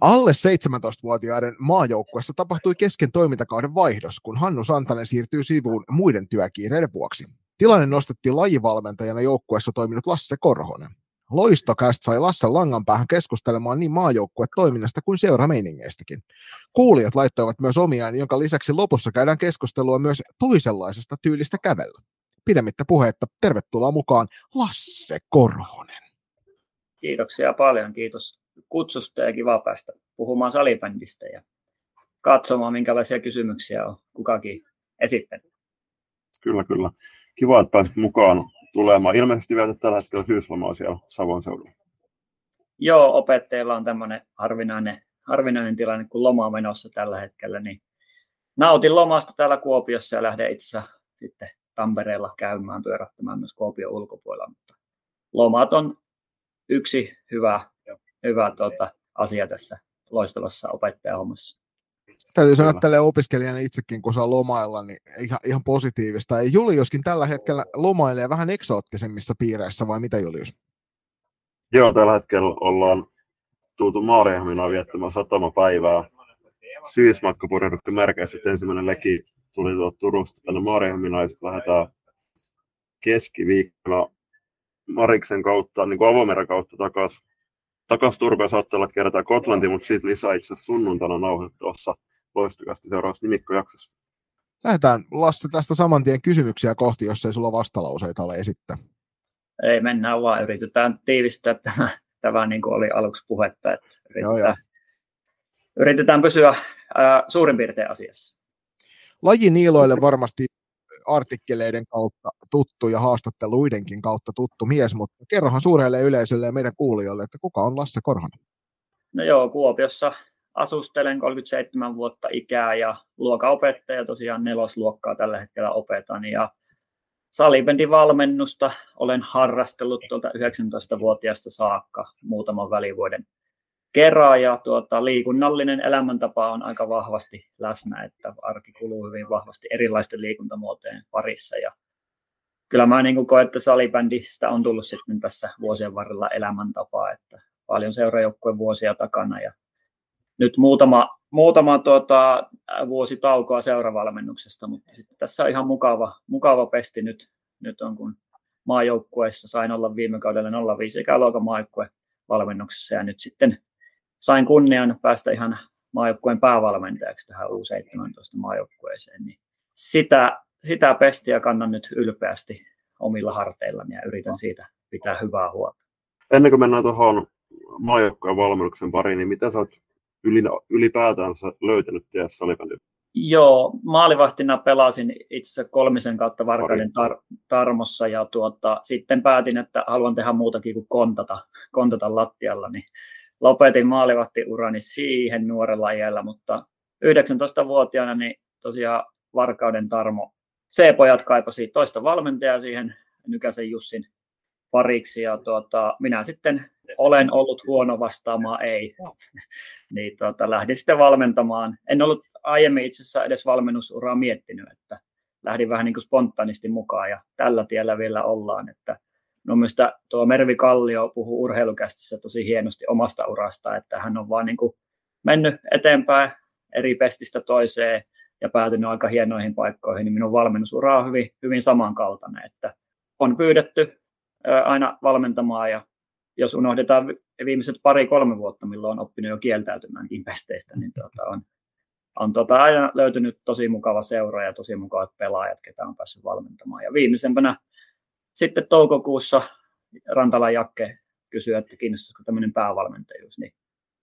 Alle 17-vuotiaiden maajoukkuessa tapahtui kesken toimintakauden vaihdos, kun Hannu Santanen siirtyy sivuun muiden työkiireiden vuoksi. Tilanne nostettiin lajivalmentajana joukkueessa toiminut Lasse Korhonen. Loistokäst sai Lasse langan päähän keskustelemaan niin maajoukkuetoiminnasta kuin seurameiningeistäkin. Kuulijat laittoivat myös omiaan, jonka lisäksi lopussa käydään keskustelua myös toisenlaisesta tyylistä kävellä. Pidemmittä puheetta, tervetuloa mukaan Lasse Korhonen. Kiitoksia paljon, kiitos kutsusta ja kiva päästä puhumaan salibändistä ja katsomaan, minkälaisia kysymyksiä on kukakin esittänyt. Kyllä, kyllä. Kiva, että pääsit mukaan tulemaan. Ilmeisesti vielä tällä hetkellä syyslomaa siellä Savon seudulla. Joo, opettajilla on tämmöinen harvinainen, harvinainen tilanne, kun loma on menossa tällä hetkellä, niin nautin lomasta täällä Kuopiossa ja lähden itse sitten Tampereella käymään pyörähtämään myös Kuopion ulkopuolella, mutta lomat on yksi hyvä hyvä tuota, asia tässä loistavassa opettajahommassa. Täytyy sanoa tälle opiskelijana itsekin, kun saa lomailla, niin ihan, ihan positiivista. Ja Juliuskin tällä hetkellä lomailee vähän eksoottisemmissa piireissä, vai mitä Julius? Joo, tällä hetkellä ollaan tultu Maariahaminaan viettämään satamapäivää. Syysmatkapurjehdukti merkeissä, että ensimmäinen leki tuli tuolta Turusta tänne Maariahaminaan ja sitten lähdetään keskiviikkona Mariksen kautta, niin kuin avomeren kautta takaisin takaisin Turpeen saattaa olla kertaa Kotlanti, mutta siitä lisää itse asiassa sunnuntaina nauhoitettavassa loistukasti seuraavassa nimikkojaksossa. Lähdetään Lasse tästä saman tien kysymyksiä kohti, jos ei sulla vastalauseita ole esittää. Ei, mennään vaan. Yritetään tiivistää tämä, tämä niin kuin oli aluksi puhetta. Että yritetään, joo, joo. yritetään pysyä ää, suurin piirtein asiassa. Lajiniiloille varmasti artikkeleiden kautta tuttu ja haastatteluidenkin kautta tuttu mies, mutta kerrohan suurelle yleisölle ja meidän kuulijoille, että kuka on Lasse Korhonen? No joo, Kuopiossa asustelen 37 vuotta ikää ja luokaopettaja tosiaan nelosluokkaa tällä hetkellä opetan ja salibändin valmennusta olen harrastellut tuolta 19-vuotiaasta saakka muutaman välivuoden kerran ja tuota, liikunnallinen elämäntapa on aika vahvasti läsnä, että arki kuluu hyvin vahvasti erilaisten liikuntamuotojen parissa. Ja kyllä mä niin koen, että salibändistä on tullut sitten tässä vuosien varrella elämäntapaa, että paljon seurajoukkueen vuosia takana. Ja nyt muutama, muutama tuota, vuosi taukoa seuravalmennuksesta, mutta sitten tässä on ihan mukava, mukava pesti nyt, nyt on kun maajoukkueessa sain olla viime kaudella 05 ikäluokan maajoukkue valmennuksessa ja nyt sitten sain kunnian päästä ihan maajoukkueen päävalmentajaksi tähän U17 maajoukkueeseen, niin sitä, sitä pestiä kannan nyt ylpeästi omilla harteillani ja yritän siitä pitää hyvää huolta. Ennen kuin mennään tuohon maajoukkueen valmennuksen pariin, niin mitä sä oot ylipäätään löytänyt tiessä salibändin? Joo, maalivahtina pelasin itse kolmisen kautta Varkauden tar- Tarmossa ja tuota, sitten päätin, että haluan tehdä muutakin kuin kontata, kontata lattialla, niin lopetin maalivahtiurani siihen nuorella iällä, mutta 19-vuotiaana niin tosiaan Varkauden Tarmo C-pojat kaipasi toista valmentajaa siihen Nykäsen Jussin pariksi ja tuota, minä sitten olen ollut huono vastaamaan ei, niin tuota, lähdin sitten valmentamaan. En ollut aiemmin itse asiassa edes valmennusuraa miettinyt, että lähdin vähän niin kuin spontaanisti mukaan ja tällä tiellä vielä ollaan, että Mun mielestä tuo Mervi Kallio puhuu urheilukästissä tosi hienosti omasta urasta, että hän on vaan niin kuin mennyt eteenpäin eri pestistä toiseen ja päätynyt aika hienoihin paikkoihin, niin minun valmennusura on hyvin, hyvin samankaltainen, että on pyydetty aina valmentamaan ja jos unohdetaan viimeiset pari-kolme vuotta, milloin on oppinut jo kieltäytymäänkin pesteistä, niin tuota, on, on tuota aina löytynyt tosi mukava seura ja tosi mukavat pelaajat, ketä on päässyt valmentamaan. Ja viimeisempänä sitten toukokuussa Rantala Jakke kysyi, että kiinnostaisiko tämmöinen päävalmentajuus, niin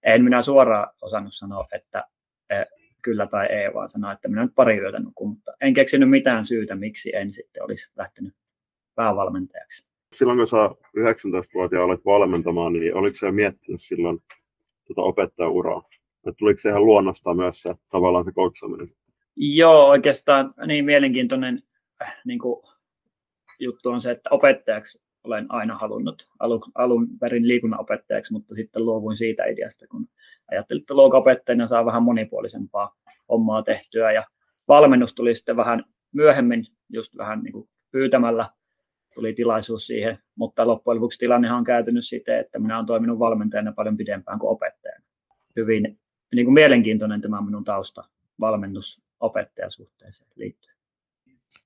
en minä suoraan osannut sanoa, että e, kyllä tai ei, vaan sanoa, että minä nyt pari yötä nukun, mutta en keksinyt mitään syytä, miksi en sitten olisi lähtenyt päävalmentajaksi. Silloin kun sä 19-vuotiaana olet valmentamaan, niin oliko se miettinyt silloin tuota opettajauraa? Että tuliko se ihan luonnosta myös se tavallaan se coachaminen? Joo, oikeastaan niin mielenkiintoinen niin kuin juttu on se, että opettajaksi olen aina halunnut alun, alun perin liikunnanopettajaksi, mutta sitten luovuin siitä ideasta, kun ajattelin, että luokopettajana saa vähän monipuolisempaa hommaa tehtyä ja valmennus tuli sitten vähän myöhemmin, just vähän niin kuin pyytämällä tuli tilaisuus siihen, mutta loppujen lopuksi tilannehan on käytynyt siten, että minä olen toiminut valmentajana paljon pidempään kuin opettajana. Hyvin niin kuin mielenkiintoinen tämä minun tausta valmennus opettajasuhteeseen liittyen.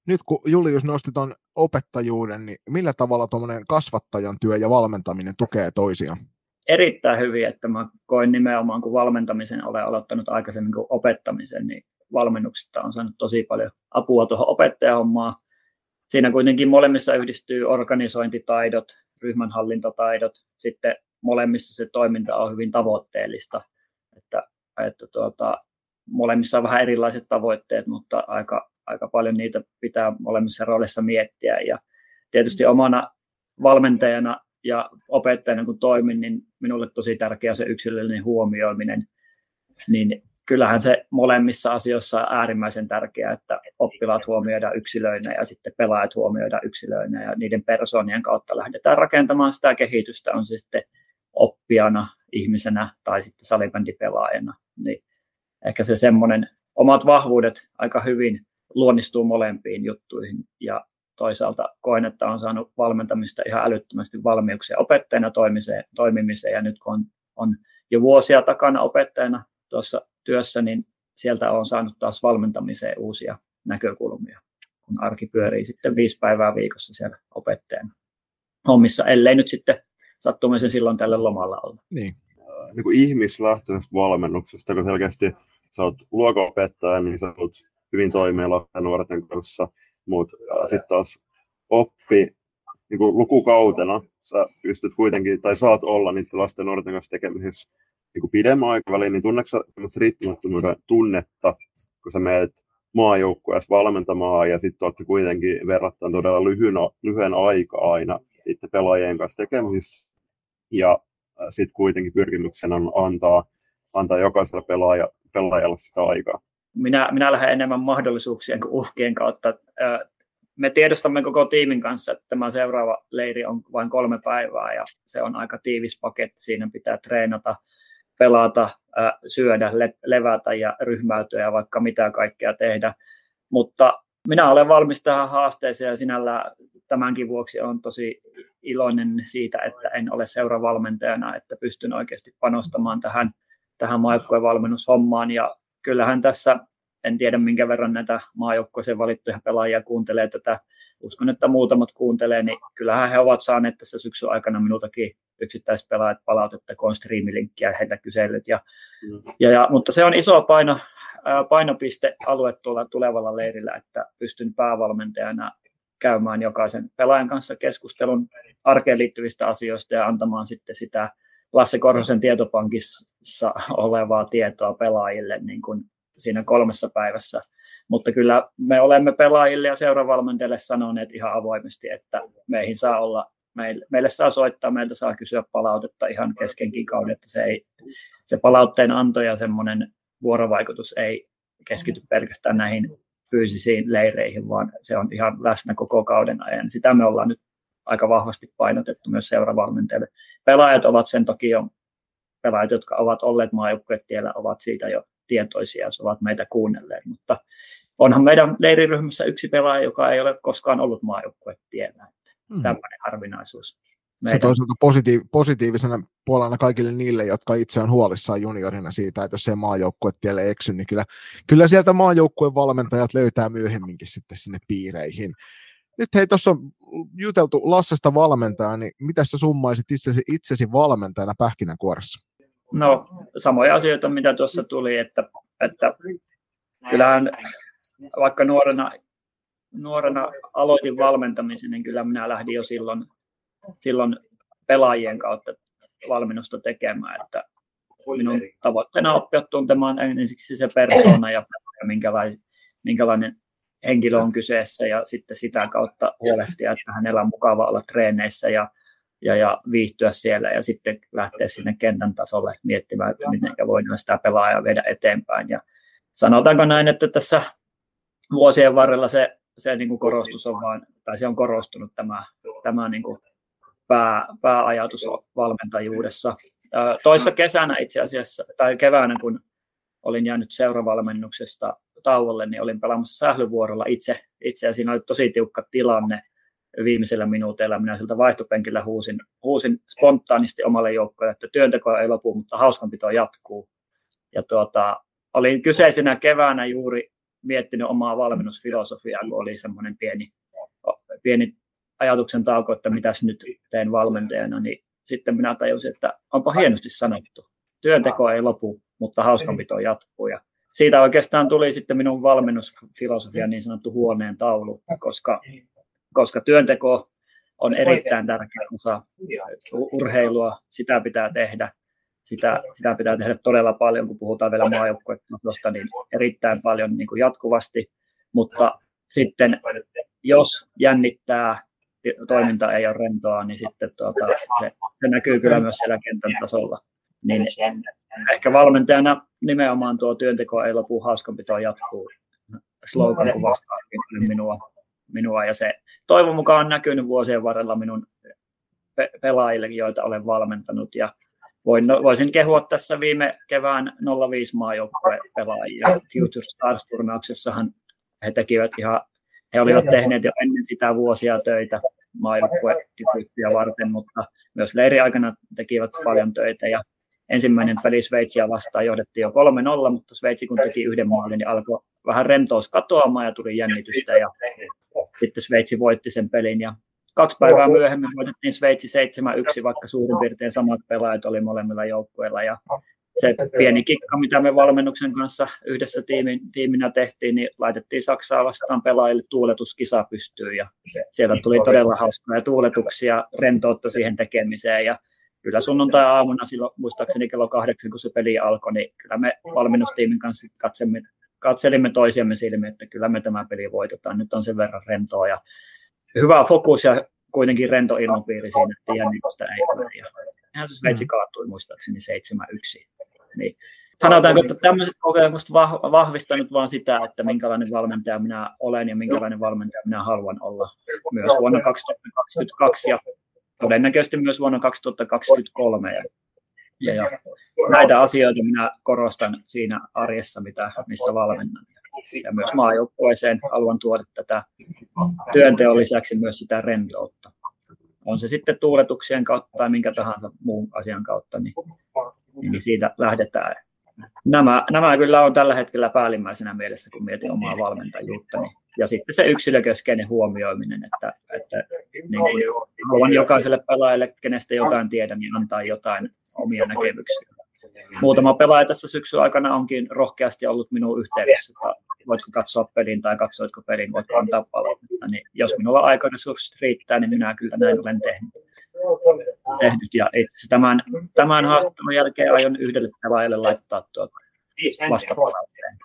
Nyt kun Julius nosti tuon opettajuuden, niin millä tavalla tuommoinen kasvattajan työ ja valmentaminen tukee toisiaan? Erittäin hyvin, että mä koin nimenomaan, kun valmentamisen olen aloittanut aikaisemmin kuin opettamisen, niin valmennuksista on saanut tosi paljon apua tuohon opettajahommaan. Siinä kuitenkin molemmissa yhdistyy organisointitaidot, ryhmänhallintataidot, sitten molemmissa se toiminta on hyvin tavoitteellista, että, että tuota, molemmissa on vähän erilaiset tavoitteet, mutta aika, aika paljon niitä pitää molemmissa roolissa miettiä. Ja tietysti omana valmentajana ja opettajana kun toimin, niin minulle tosi tärkeä se yksilöllinen huomioiminen. Niin kyllähän se molemmissa asioissa on äärimmäisen tärkeää, että oppilaat huomioidaan yksilöinä ja sitten pelaajat huomioidaan yksilöinä ja niiden persoonien kautta lähdetään rakentamaan sitä kehitystä, on se sitten oppijana, ihmisenä tai sitten salibändipelaajana. Niin ehkä se semmoinen omat vahvuudet aika hyvin luonnistuu molempiin juttuihin ja toisaalta koen, että on saanut valmentamista ihan älyttömästi valmiuksia opettajana toimimiseen, toimimiseen ja nyt kun on, on jo vuosia takana opettajana tuossa työssä, niin sieltä on saanut taas valmentamiseen uusia näkökulmia, kun arki pyörii sitten viisi päivää viikossa siellä opettajana hommissa, ellei nyt sitten sattumisen silloin tälle lomalla olla. Niin. Niin kuin ihmislähtöisestä valmennuksesta, kun selkeästi sä oot luokaopettaja, niin sä oot hyvin toimeen lasten nuorten kanssa, mutta sitten taas oppi niin kuin lukukautena sä pystyt kuitenkin, tai saat olla niiden lasten nuorten kanssa tekemisissä niin kuin pidemmän aikavälin, niin tunneeko sä riittämättömyyden tunnetta, kun sä meet maajoukkueessa valmentamaan ja sitten olette kuitenkin verrattuna todella lyhyen, lyhyen aika aina sitten pelaajien kanssa tekemisissä. Ja sitten kuitenkin pyrkimyksenä on antaa, antaa jokaisella pelaaja, pelaajalle sitä aikaa. Minä, minä lähden enemmän mahdollisuuksien kuin uhkien kautta. Me tiedostamme koko tiimin kanssa, että tämä seuraava leiri on vain kolme päivää ja se on aika tiivis paketti. Siinä pitää treenata, pelata, syödä, levätä ja ryhmäytyä ja vaikka mitä kaikkea tehdä. Mutta minä olen valmis tähän haasteeseen ja sinällä tämänkin vuoksi olen tosi iloinen siitä, että en ole seuravalmentajana, että pystyn oikeasti panostamaan tähän, tähän maajoukkueen valmennushommaan. Ja kyllähän tässä, en tiedä minkä verran näitä maajoukkueeseen valittuja pelaajia kuuntelee tätä, uskon, että muutamat kuuntelee, niin kyllähän he ovat saaneet tässä syksyn aikana minultakin yksittäispelaajat palautetta, kun on striimilinkkiä heitä kysellyt. Ja, mm. ja, ja, mutta se on iso paino, painopistealue tuolla tulevalla leirillä, että pystyn päävalmentajana käymään jokaisen pelaajan kanssa keskustelun arkeen liittyvistä asioista ja antamaan sitten sitä Lasse Korhosen tietopankissa olevaa tietoa pelaajille niin kuin siinä kolmessa päivässä. Mutta kyllä me olemme pelaajille ja seuravalmentajille sanoneet ihan avoimesti, että meihin saa olla, meille, meille saa soittaa, meiltä saa kysyä palautetta ihan keskenkin kauden, että se, ei, se palautteen anto ja semmoinen vuorovaikutus ei keskity pelkästään näihin fyysisiin leireihin, vaan se on ihan läsnä koko kauden ajan. Sitä me ollaan nyt aika vahvasti painotettu myös seuravalmentajille. Pelaajat ovat sen toki jo, pelaajat, jotka ovat olleet tiellä, ovat siitä jo tietoisia, jos ovat meitä kuunnelleet, mutta onhan meidän leiriryhmässä yksi pelaaja, joka ei ole koskaan ollut tiellä. Hmm. Tällainen harvinaisuus meidän... Se toisaalta positiiv- positiivisena puolella kaikille niille, jotka itse on huolissaan juniorina siitä, että jos se maajoukkue tielle eksy, niin kyllä, kyllä sieltä maajoukkueen valmentajat löytää myöhemminkin sitten sinne piireihin. Nyt hei, tuossa on juteltu Lassesta valmentajaa, niin mitä sä summaisit itsesi, itsesi valmentajana pähkinänkuoressa? No, samoja asioita, mitä tuossa tuli, että, että kyllähän vaikka nuorena, nuorena aloitin valmentamisen, niin kyllä minä lähdin jo silloin silloin pelaajien kautta valmennusta tekemään, että minun tavoitteena on oppia tuntemaan ensiksi se persoona ja minkälainen, minkälainen henkilö on kyseessä ja sitten sitä kautta huolehtia, että hänellä on mukava olla treeneissä ja, ja, ja viihtyä siellä ja sitten lähteä sinne kentän tasolle miettimään, että miten voidaan sitä pelaajaa viedä eteenpäin. Ja sanotaanko näin, että tässä vuosien varrella se, se niin kuin korostus on vaan, tai se on korostunut tämä, tämä niin kuin pää, pääajatus valmentajuudessa. Toissa kesänä itse asiassa, tai keväänä, kun olin jäänyt seuravalmennuksesta tauolle, niin olin pelaamassa sählyvuorolla itse, itse ja siinä oli tosi tiukka tilanne viimeisellä minuuteilla. Minä siltä vaihtopenkillä huusin, huusin spontaanisti omalle joukkoille, että työnteko ei lopu, mutta hauskanpito jatkuu. Ja tuota, olin kyseisenä keväänä juuri miettinyt omaa valmennusfilosofiaa, kun oli semmoinen pieni, pieni ajatuksen tauko, että mitäs nyt teen valmentajana, niin sitten minä tajusin, että onpa hienosti sanottu. Työnteko ei lopu, mutta hauskanpito jatkuu. Ja siitä oikeastaan tuli sitten minun valmennusfilosofia niin sanottu huoneen taulu, koska, koska työnteko on erittäin tärkeä osa urheilua, sitä pitää tehdä. Sitä, sitä pitää tehdä todella paljon, kun puhutaan vielä maajoukkuetusta, niin erittäin paljon niin kuin jatkuvasti. Mutta sitten jos jännittää, toiminta ei ole rentoa, niin sitten tuota, se, se näkyy kyllä myös siellä kentän tasolla. Niin ehkä valmentajana nimenomaan tuo työnteko ei lopu, hauskanpito jatkuu. Slogan kuvastaa minua, minua ja se toivon mukaan on näkynyt vuosien varrella minun pe- pelaajille, joita olen valmentanut ja voin, no, voisin kehua tässä viime kevään 05 maajoukkueen pelaajia. Future Stars-turnauksessahan he tekivät ihan, he olivat tehneet jo ennen sitä vuosia töitä maajoukkuetyyppiä varten, mutta myös leiriaikana tekivät paljon töitä ja ensimmäinen peli Sveitsiä vastaan johdettiin jo 3-0, mutta Sveitsi kun teki yhden maalin, niin alkoi vähän rentous katoamaan ja tuli jännitystä ja sitten Sveitsi voitti sen pelin. Ja kaksi päivää myöhemmin voitettiin Sveitsi 7-1, vaikka suurin piirtein samat pelaajat oli molemmilla joukkueilla. Ja se pieni kikka, mitä me valmennuksen kanssa yhdessä tiimin, tiiminä tehtiin, niin laitettiin Saksaa vastaan pelaajille tuuletuskisa pystyyn. Ja siellä tuli todella hauskaa tuuletuksia, rentoutta siihen tekemiseen. Ja kyllä sunnuntai-aamuna silloin muistaakseni kello kahdeksan, kun se peli alkoi, niin kyllä me valmennustiimin kanssa katselimme, katselimme toisiamme silmiin, että kyllä me tämä peli voitetaan. Nyt on sen verran rentoa ja hyvä fokus ja kuitenkin rento ilmapiiri siinä, että jännitystä ei ole. Ja eihän se Sveitsi mm. kaatui muistaakseni 7-1. Niin sanotaanko, että tämmöiset kokemukset vahvistanut vaan sitä, että minkälainen valmentaja minä olen ja minkälainen valmentaja minä haluan olla myös vuonna 2022 ja todennäköisesti myös vuonna 2023. Ja, ja, ja näitä asioita minä korostan siinä arjessa, mitä, missä valmennan. Ja myös maajoukkueeseen haluan tuoda tätä työnteon lisäksi myös sitä rentoutta. On se sitten tuuletuksien kautta tai minkä tahansa muun asian kautta, niin, niin siitä lähdetään. Nämä, nämä kyllä on tällä hetkellä päällimmäisenä mielessä, kun mietin omaa valmentajuutta. Niin ja sitten se yksilökeskeinen huomioiminen, että, että niin kuin, haluan jokaiselle pelaajalle, kenestä jotain tiedän, niin antaa jotain omia näkemyksiä. Muutama pelaaja tässä syksyn aikana onkin rohkeasti ollut minun yhteydessä, että voitko katsoa pelin tai katsoitko pelin, voitko antaa palautetta. Niin jos minulla aikaisuus riittää, niin minä kyllä näin olen tehnyt. tehnyt. Ja itse tämän, tämän haastattelun jälkeen aion yhdelle pelaajalle laittaa tuota vastapalautteen.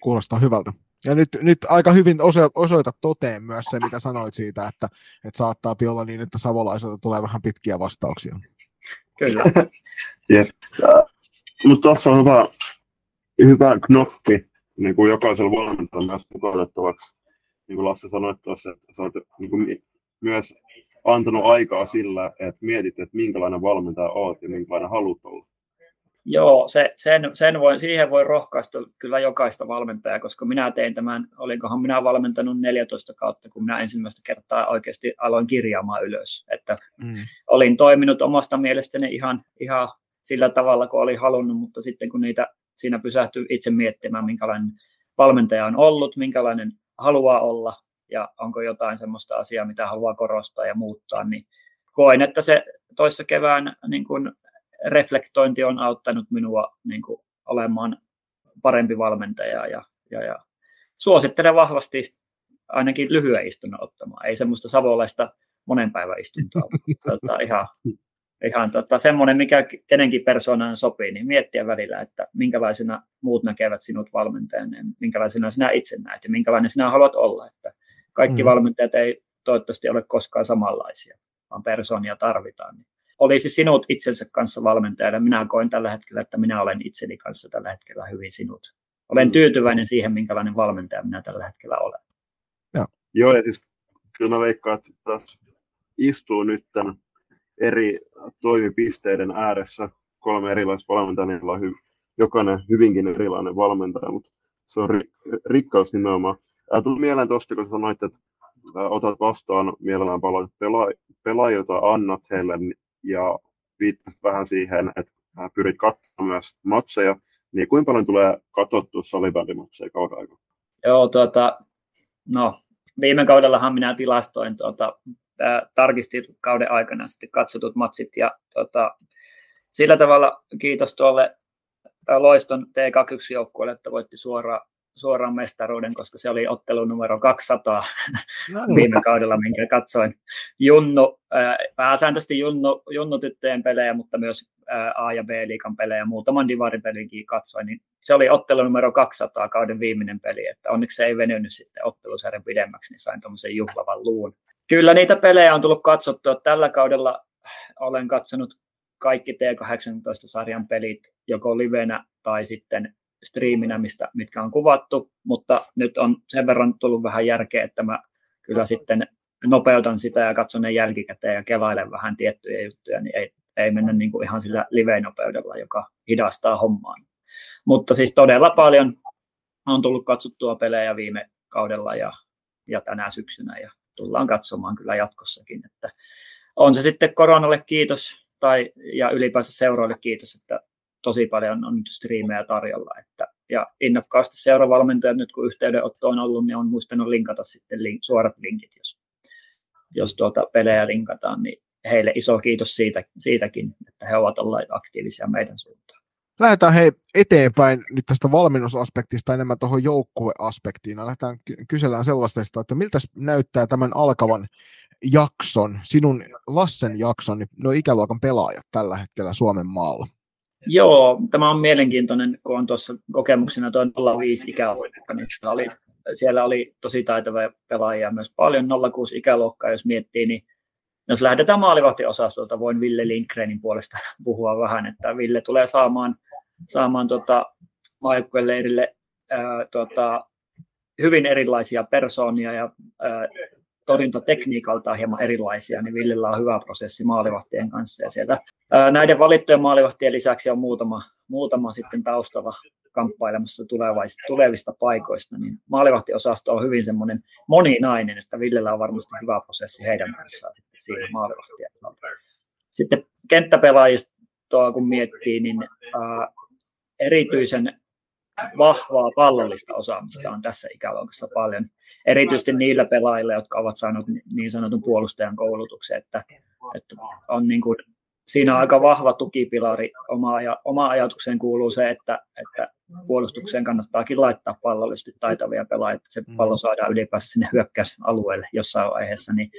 Kuulostaa hyvältä. Ja nyt, nyt aika hyvin osoita toteen myös se, mitä sanoit siitä, että, että saattaa olla niin, että savolaiselta tulee vähän pitkiä vastauksia. Kyllä. yes. Mutta tuossa on hyvä, hyvä knoppi niin kuin jokaisella valmentajalla myös toteutettavaksi. Niin kuin Lasse sanoi tuossa, että sä olet niin kuin myös antanut aikaa sillä, että mietit, että minkälainen valmentaja olet ja minkälainen haluat olla. Joo, se, sen, sen voi, siihen voi rohkaista kyllä jokaista valmentajaa, koska minä tein tämän, olinkohan minä valmentanut 14 kautta, kun minä ensimmäistä kertaa oikeasti aloin kirjaamaan ylös. Että mm. Olin toiminut omasta mielestäni ihan, ihan sillä tavalla, kun olin halunnut, mutta sitten kun niitä siinä pysähtyy itse miettimään, minkälainen valmentaja on ollut, minkälainen haluaa olla ja onko jotain sellaista asiaa, mitä haluaa korostaa ja muuttaa, niin koin, että se toissa kevään niin kuin reflektointi on auttanut minua niin kuin, olemaan parempi valmentaja ja, ja, ja suosittelen vahvasti ainakin lyhyen istunnon ottamaan. Ei semmoista savolaista monen päivän istuntoa. tota, ihan ihan tota, semmoinen, mikä kenenkin persoonaan sopii, niin miettiä välillä, että minkälaisena muut näkevät sinut valmentajana ja minkälaisena sinä itse näet ja minkälainen sinä haluat olla. Että kaikki mm. valmentajat ei toivottavasti ole koskaan samanlaisia, vaan persoonia tarvitaan. Niin olisi sinut itsensä kanssa valmentajana. Minä koen tällä hetkellä, että minä olen itseni kanssa tällä hetkellä hyvin sinut. Olen mm. tyytyväinen siihen, minkälainen valmentaja minä tällä hetkellä olen. Joo, Joo ja siis kyllä mä veikkaan, että tässä istuu nyt eri toimipisteiden ääressä. Kolme erilaista valmentajaa, on hy- jokainen hyvinkin erilainen valmentaja, mutta se on ri- rikkaus nimenomaan. Ää, tuli mieleen tuosta, kun sanoit, että otat vastaan mielellään palaut pela- pelaajilta, annat heille ja viittasit vähän siihen, että pyrit katsomaan myös matseja, niin kuinka paljon tulee katsottua salibändimatseja kauden aikana? Joo, tuota, no, viime kaudellahan minä tilastoin, tuota, äh, tarkistin kauden aikana sitten katsotut matsit ja tuota, sillä tavalla kiitos tuolle Loiston T21-joukkueelle, että voitti suoraan suoraan mestaruuden, koska se oli ottelu numero 200 no niin. viime kaudella, minkä katsoin. Junnu, pääsääntöisesti Junnu, Junnu-tyttöjen pelejä, mutta myös A- ja B-liikan pelejä, muutaman divaripelikin katsoin, niin se oli ottelu numero 200 kauden viimeinen peli, että onneksi se ei venynyt sitten ottelusarjan pidemmäksi, niin sain tuommoisen juhlavan luun. Kyllä niitä pelejä on tullut katsottua. Tällä kaudella olen katsonut kaikki T18-sarjan pelit joko livenä tai sitten striiminä, mistä, mitkä on kuvattu, mutta nyt on sen verran tullut vähän järkeä, että mä kyllä sitten nopeutan sitä ja katson ne jälkikäteen ja kelailen vähän tiettyjä juttuja, niin ei, ei mennä niin kuin ihan sillä live-nopeudella, joka hidastaa hommaan. Mutta siis todella paljon on tullut katsottua pelejä viime kaudella ja, ja tänä syksynä ja tullaan katsomaan kyllä jatkossakin. Että on se sitten koronalle kiitos tai, ja ylipäänsä seuroille kiitos, että tosi paljon on nyt striimejä tarjolla. Että, ja innokkaasti seuravalmentajat nyt kun yhteydenotto on ollut, niin on muistanut linkata sitten link, suorat linkit, jos, jos tuota pelejä linkataan, niin heille iso kiitos siitä, siitäkin, että he ovat olleet aktiivisia meidän suuntaan. Lähdetään hei eteenpäin nyt tästä valmennusaspektista enemmän tuohon joukkueaspektiin. Lähdetään kysellään sellaisesta, että miltä näyttää tämän alkavan jakson, sinun Lassen jakson, no ikäluokan pelaajat tällä hetkellä Suomen maalla? Joo, tämä on mielenkiintoinen, kun on tuossa kokemuksena tuo 05 ikäluokka, niin oli, siellä oli tosi taitavia pelaajia myös paljon, 06 ikäluokkaa, jos miettii, niin jos lähdetään maalivahtiosastolta, voin Ville Lindgrenin puolesta puhua vähän, että Ville tulee saamaan, saamaan tota, maajoukkueen leirille ää, tota, hyvin erilaisia persoonia ja ää, torjuntatekniikaltaan hieman erilaisia, niin Villillä on hyvä prosessi maalivahtien kanssa. Ja sieltä, ää, näiden valittujen maalivahtien lisäksi on muutama, muutama sitten taustalla kamppailemassa tulevista paikoista, niin maalivahtiosasto on hyvin semmoinen moninainen, että Villellä on varmasti hyvä prosessi heidän kanssaan sitten siinä maalivahtien Sitten kenttäpelaajista kun miettii, niin ää, erityisen vahvaa pallollista osaamista on tässä ikäluokassa paljon. Erityisesti niillä pelaajilla, jotka ovat saaneet niin sanotun puolustajan koulutuksen, että, että on niin kuin, siinä on aika vahva tukipilari. Oma, ja, oma ajatukseen kuuluu se, että, että puolustukseen kannattaakin laittaa pallollisesti taitavia pelaajia, että se mm. pallo saadaan ylipäänsä sinne hyökkäysalueelle jossain vaiheessa. Niin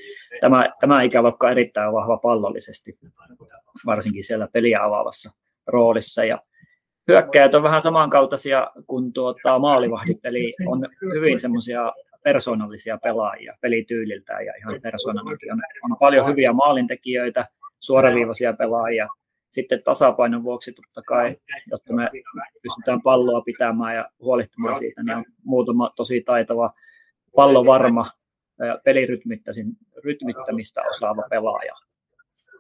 tämä, tämä ikäluokka on erittäin vahva pallollisesti, varsinkin siellä peliä avaavassa roolissa. Ja hyökkäjät on vähän samankaltaisia kuin tuota, maalivahdit, eli on hyvin semmoisia persoonallisia pelaajia pelityyliltään ja ihan persoonallikin. On, on paljon hyviä maalintekijöitä, suoraviivaisia pelaajia. Sitten tasapainon vuoksi totta kai, jotta me pystytään palloa pitämään ja huolehtimaan siitä, niin on muutama tosi taitava pallovarma pelirytmittämistä osaava pelaaja.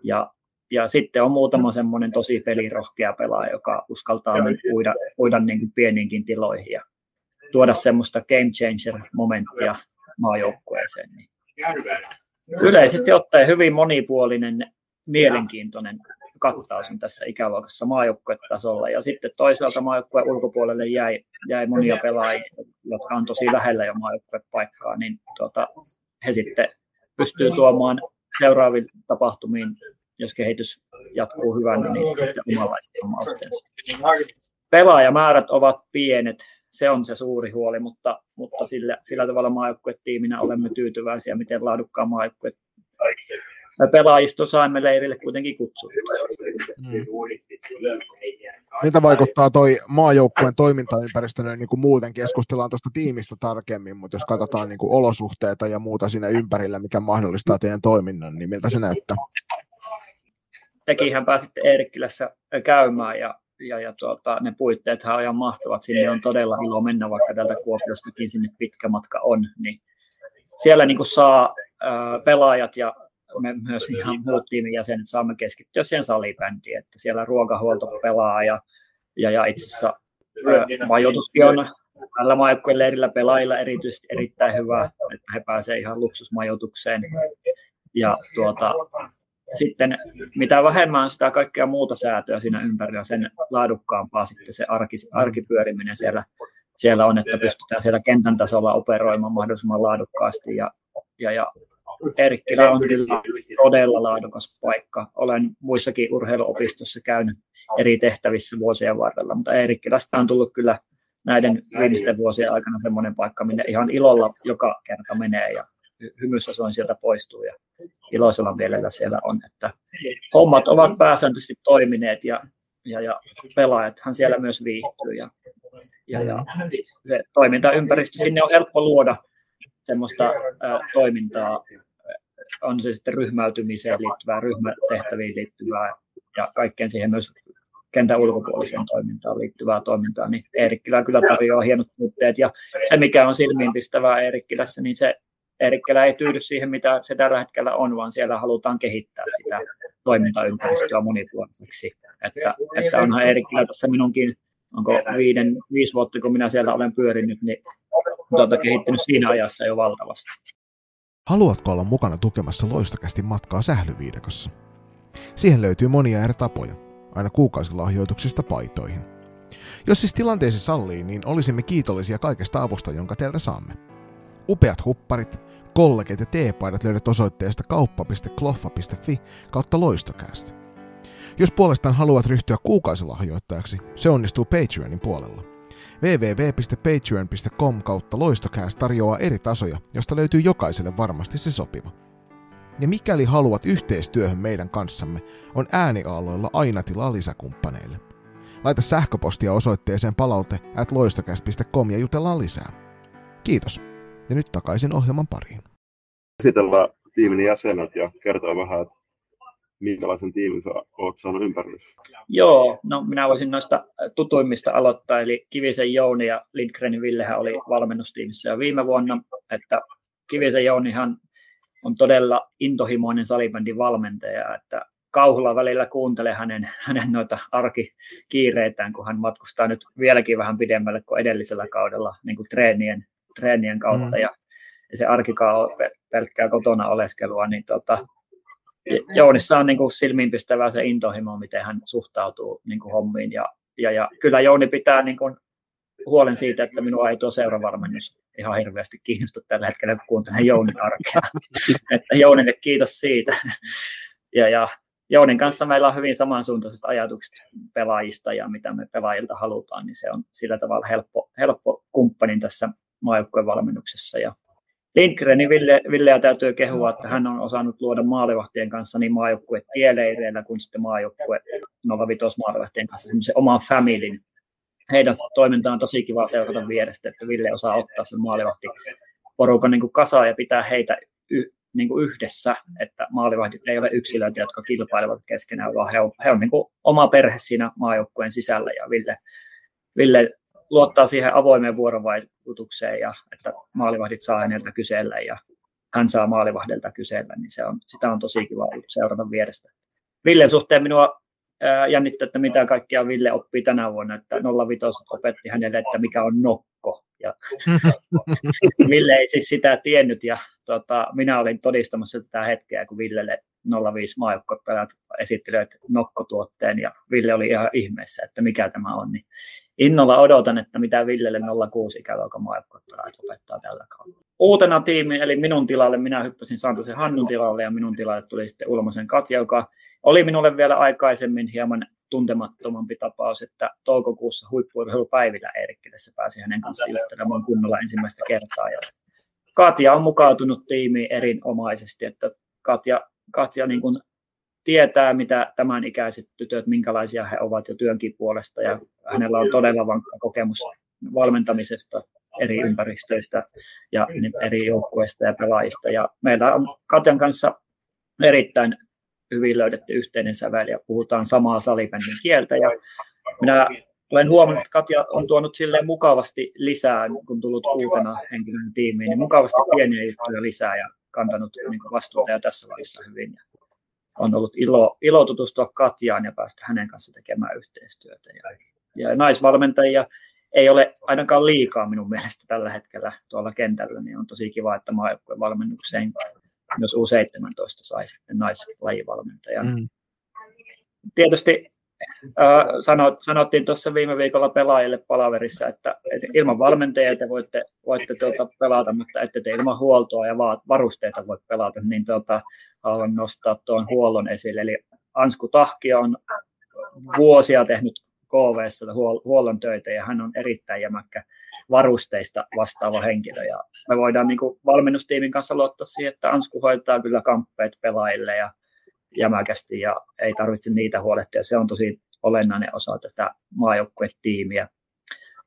Ja ja sitten on muutama semmoinen tosi pelirohkea pelaaja, joka uskaltaa uida, uida niin kuin pieniinkin tiloihin ja tuoda semmoista game changer-momenttia maajoukkueeseen. Niin yleisesti ottaen hyvin monipuolinen, mielenkiintoinen kattaus on tässä ikäluokassa maajoukkuetasolla. Ja sitten toisaalta maajoukkueen ulkopuolelle jäi, jäi monia pelaajia, jotka on tosi lähellä jo maajoukkuepaikkaa, niin tuota, he sitten pystyy tuomaan seuraaviin tapahtumiin jos kehitys jatkuu hyvänä, niin sitten omanlaiset. Pelaajamäärät ovat pienet, se on se suuri huoli, mutta, mutta sillä, sillä tavalla maajoukkuetiiminä olemme tyytyväisiä, miten laadukkaan maajoukkuet pelaajisto saimme leirille kuitenkin kutsuttua. Hmm. Mitä vaikuttaa toi maajoukkueen toimintaympäristö niin kuin muuten? Keskustellaan tuosta tiimistä tarkemmin, mutta jos katsotaan niin kuin olosuhteita ja muuta siinä ympärillä, mikä mahdollistaa teidän toiminnan, niin miltä se näyttää? Tekihän pääsitte Eerikkilässä käymään ja, ja, ja tuota, ne puitteet on ihan mahtavat. Sinne on todella ilo mennä, vaikka täältä Kuopiostakin sinne pitkä matka on. Niin siellä niin kuin saa ää, pelaajat ja me myös ihan muut tiimin jäsenet saamme keskittyä siihen salibändiin, että siellä ruokahuolto pelaa ja, ja, ja itse asiassa majoituskin on tällä maajoukkueen leirillä pelaajilla erityisesti erittäin hyvä, että he pääsevät ihan luksusmajoitukseen. Ja tuota, sitten mitä vähemmän sitä kaikkea muuta säätöä siinä ympärillä, sen laadukkaampaa sitten se arki, arkipyöriminen siellä, siellä on, että pystytään siellä kentän tasolla operoimaan mahdollisimman laadukkaasti. Ja, ja, ja Erkkilä on kyllä todella laadukas paikka. Olen muissakin urheiluopistossa käynyt eri tehtävissä vuosien varrella, mutta Eerikkilästä on tullut kyllä näiden viimeisten vuosien aikana semmoinen paikka, minne ihan ilolla joka kerta menee ja hymyssä soin sieltä poistuu ja iloisella mielellä siellä on. Että hommat ovat pääsääntöisesti toimineet ja, ja, ja pelaajathan siellä myös viihtyy ja, ja, ja se toimintaympäristö, sinne on helppo luoda semmoista ää, toimintaa, on se sitten ryhmäytymiseen liittyvää, ryhmätehtäviin liittyvää ja kaikkeen siihen myös kentän ulkopuoliseen toimintaan liittyvää toimintaa, niin Eerikkilä kyllä tarjoaa hienot puutteet. Ja se, mikä on silmiinpistävää Eerikkilässä, niin se Eerikkilä ei tyydy siihen, mitä se tällä hetkellä on, vaan siellä halutaan kehittää sitä toimintaympäristöä monipuoliseksi. Että, että onhan Eerikkilä tässä minunkin, onko viiden, viisi vuotta, kun minä siellä olen pyörinyt, niin tuota, kehittynyt siinä ajassa jo valtavasti. Haluatko olla mukana tukemassa loistakästi matkaa sählyviidekossa? Siihen löytyy monia eri tapoja aina kuukausilahjoituksista paitoihin. Jos siis tilanteesi sallii, niin olisimme kiitollisia kaikesta avusta, jonka teiltä saamme. Upeat hupparit, kollegit ja teepaidat löydät osoitteesta kauppa.kloffa.fi kautta loistokäästä. Jos puolestaan haluat ryhtyä kuukausilahjoittajaksi, se onnistuu Patreonin puolella. www.patreon.com kautta loistokääst tarjoaa eri tasoja, josta löytyy jokaiselle varmasti se sopiva. Ja mikäli haluat yhteistyöhön meidän kanssamme, on ääniaaloilla aina tilaa lisäkumppaneille. Laita sähköpostia osoitteeseen palaute at ja jutellaan lisää. Kiitos. Ja nyt takaisin ohjelman pariin. Esitellä tiimin jäsenet ja kertoa vähän, että minkälaisen tiimin sä oot saanut ympärille? Joo, no minä voisin noista tutuimmista aloittaa, eli Kivisen Jouni ja Lindgrenin Villehän oli valmennustiimissä jo viime vuonna, että Kivisen Jounihan on todella intohimoinen salibändin valmentaja, että kauhulla välillä kuuntele hänen, hänen noita arkikiireitään, kun hän matkustaa nyt vieläkin vähän pidemmälle kuin edellisellä kaudella niin kuin treenien, treenien kautta, mm. ja, ja se arkikaa on pelkkää kotona oleskelua, niin tota, Jounissa on niin kuin silmiinpistävää se intohimo, miten hän suhtautuu niin kuin hommiin, ja, ja, ja kyllä Jouni pitää niin kuin huolen siitä, että minua ei tuo seuravarmennus ihan hirveästi kiinnosta tällä hetkellä, kun kuuntelen Jounin arkea. että Jounille kiitos siitä. ja, ja Jounin kanssa meillä on hyvin samansuuntaiset ajatukset pelaajista ja mitä me pelaajilta halutaan, niin se on sillä tavalla helppo, helppo kumppanin tässä maajoukkueen valmennuksessa. Ja Lindgrenin Ville, Villeä täytyy kehua, että hän on osannut luoda maalivahtien kanssa niin maajoukkue tieleireillä kuin sitten maajoukkue 05 maalivahtien kanssa semmoisen oman familin, heidän toimintaan on tosi kiva seurata vierestä, että Ville osaa ottaa sen maalivahti porukan niin kasaan ja pitää heitä y, niin kuin yhdessä, että maalivahdit ei ole yksilöitä, jotka kilpailevat keskenään, vaan he on, he on niin kuin oma perhe siinä maajoukkueen sisällä ja Ville, Ville luottaa siihen avoimeen vuorovaikutukseen ja että maalivahdit saa häneltä kysellä ja hän saa maalivahdelta kysellä, niin se on, sitä on tosi kiva seurata vierestä. Villen suhteen minua jännittää, että mitä kaikkea Ville oppii tänä vuonna, että 05 opetti hänelle, että mikä on nokko. Ja Ville ei siis sitä tiennyt ja tota, minä olin todistamassa tätä hetkeä, kun Villelle 05 maajoukkopeläät esittelivät nokkotuotteen ja Ville oli ihan ihmeessä, että mikä tämä on. Niin innolla odotan, että mitä Villelle 06 ikäluokan maajoukkopeläät opettaa tällä kaudella. Uutena tiimi, eli minun tilalle, minä hyppäsin Santasen Hannun tilalle ja minun tilalle tuli sitten Ulmasen Katja, joka oli minulle vielä aikaisemmin hieman tuntemattomampi tapaus, että toukokuussa huippuurheilupäivillä Eerikkilässä pääsi hänen kanssaan juttelemaan kunnolla ensimmäistä kertaa. Ja Katja on mukautunut tiimiin erinomaisesti, että Katja, Katja niin kuin tietää, mitä tämän ikäiset tytöt, minkälaisia he ovat jo työnkin puolesta, ja hänellä on todella vankka kokemus valmentamisesta eri ympäristöistä ja eri joukkueista ja pelaajista. Ja meillä on Katjan kanssa erittäin hyvin löydetty yhteinen sävel ja puhutaan samaa salibändin kieltä. Ja minä olen huomannut, että Katja on tuonut silleen mukavasti lisää, kun tullut uutena henkilön tiimiin, niin mukavasti pieniä juttuja lisää. Ja kantanut niin vastuuta jo tässä vaiheessa hyvin. Ja on ollut ilo, ilo tutustua Katjaan ja päästä hänen kanssa tekemään yhteistyötä. Ja, ja naisvalmentajia ei ole ainakaan liikaa minun mielestä tällä hetkellä tuolla kentällä, niin on tosi kiva, että maajoukkueen valmennukseen myös U17 sai sitten naislajivalmentajan. Mm. Tietysti sanot, sanottiin tuossa viime viikolla pelaajille palaverissa, että, ilman valmentajia te voitte, voitte tuota pelata, mutta ette te ilman huoltoa ja varusteita voi pelata, niin tuota, haluan nostaa tuon huollon esille. Eli Ansku Tahkia on vuosia tehnyt KVssä huollon töitä ja hän on erittäin jämäkkä varusteista vastaava henkilö. Ja me voidaan niin valmennustiimin kanssa luottaa siihen, että Ansku hoitaa kyllä kamppeet pelaajille ja jämäkästi ja ei tarvitse niitä huolehtia. Se on tosi olennainen osa tätä maajoukkuetiimiä.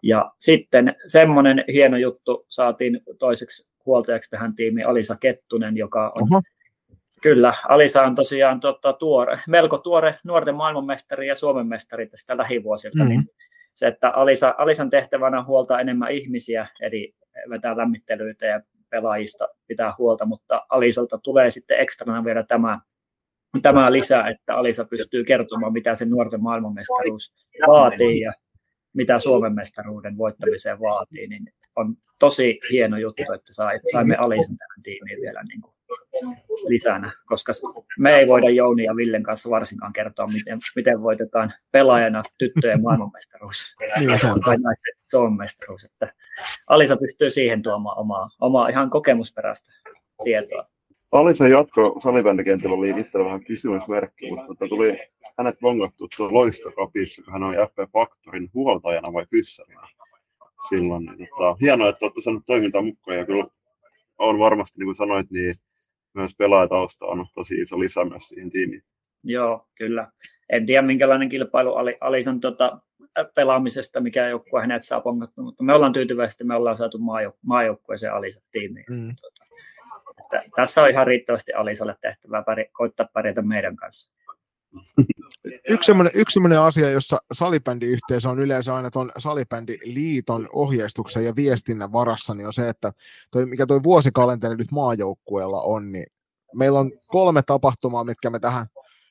Ja sitten semmoinen hieno juttu saatiin toiseksi huoltajaksi tähän tiimiin Alisa Kettunen, joka on uh-huh. Kyllä, Alisa on tosiaan tota, tuore, melko tuore nuorten maailmanmestari ja Suomen mestari tästä lähivuosilta, mm-hmm. niin se, että Alisa, Alisan tehtävänä on huolta enemmän ihmisiä, eli vetää lämmittelyitä ja pelaajista pitää huolta, mutta Alisalta tulee sitten ekstrana vielä tämä, tämä lisää, että Alisa pystyy kertomaan, mitä se nuorten maailmanmestaruus vaatii ja mitä Suomen mestaruuden voittamiseen vaatii, niin on tosi hieno juttu, että saimme Alisan tähän tiimiin vielä niin kuin lisänä, koska me ei voida Jouni ja Villen kanssa varsinkaan kertoa, miten, miten voitetaan pelaajana tyttöjen maailmanmestaruus niin, tai naisten Suomen mestaruus. Että Alisa pystyy siihen tuomaan omaa, omaa ihan kokemusperäistä tietoa. Alisa jatko salibändikentällä oli itsellä vähän kysymysmerkki, mutta tota tuli hänet vongattu tuolla loistokapissa, kun hän oli FP Faktorin huoltajana vai kyssärina silloin. Niin, tota, hienoa, että olette saaneet toimintaa mukaan ja kyllä on varmasti, niin kuin sanoit, niin myös pelaajatausta on tosi iso lisä myös siihen tiimiin. Joo, kyllä. En tiedä, minkälainen kilpailu Alisan tota, pelaamisesta, mikä joukkue hänet saa ponkattua, mutta me ollaan tyytyväisesti, me ollaan saatu maajouk- maajoukkueeseen Alisan tiimiin. Mm. Tota, että tässä on ihan riittävästi Alisalle tehtävää pärj- koittaa pärjätä meidän kanssa. Yksi sellainen, yksi sellainen asia, jossa salibändiyhteisö on yleensä aina tuon salibändiliiton ohjeistuksen ja viestinnän varassa, niin on se, että toi, mikä tuo vuosikalenteri nyt maajoukkueella on, niin meillä on kolme tapahtumaa, mitkä me tähän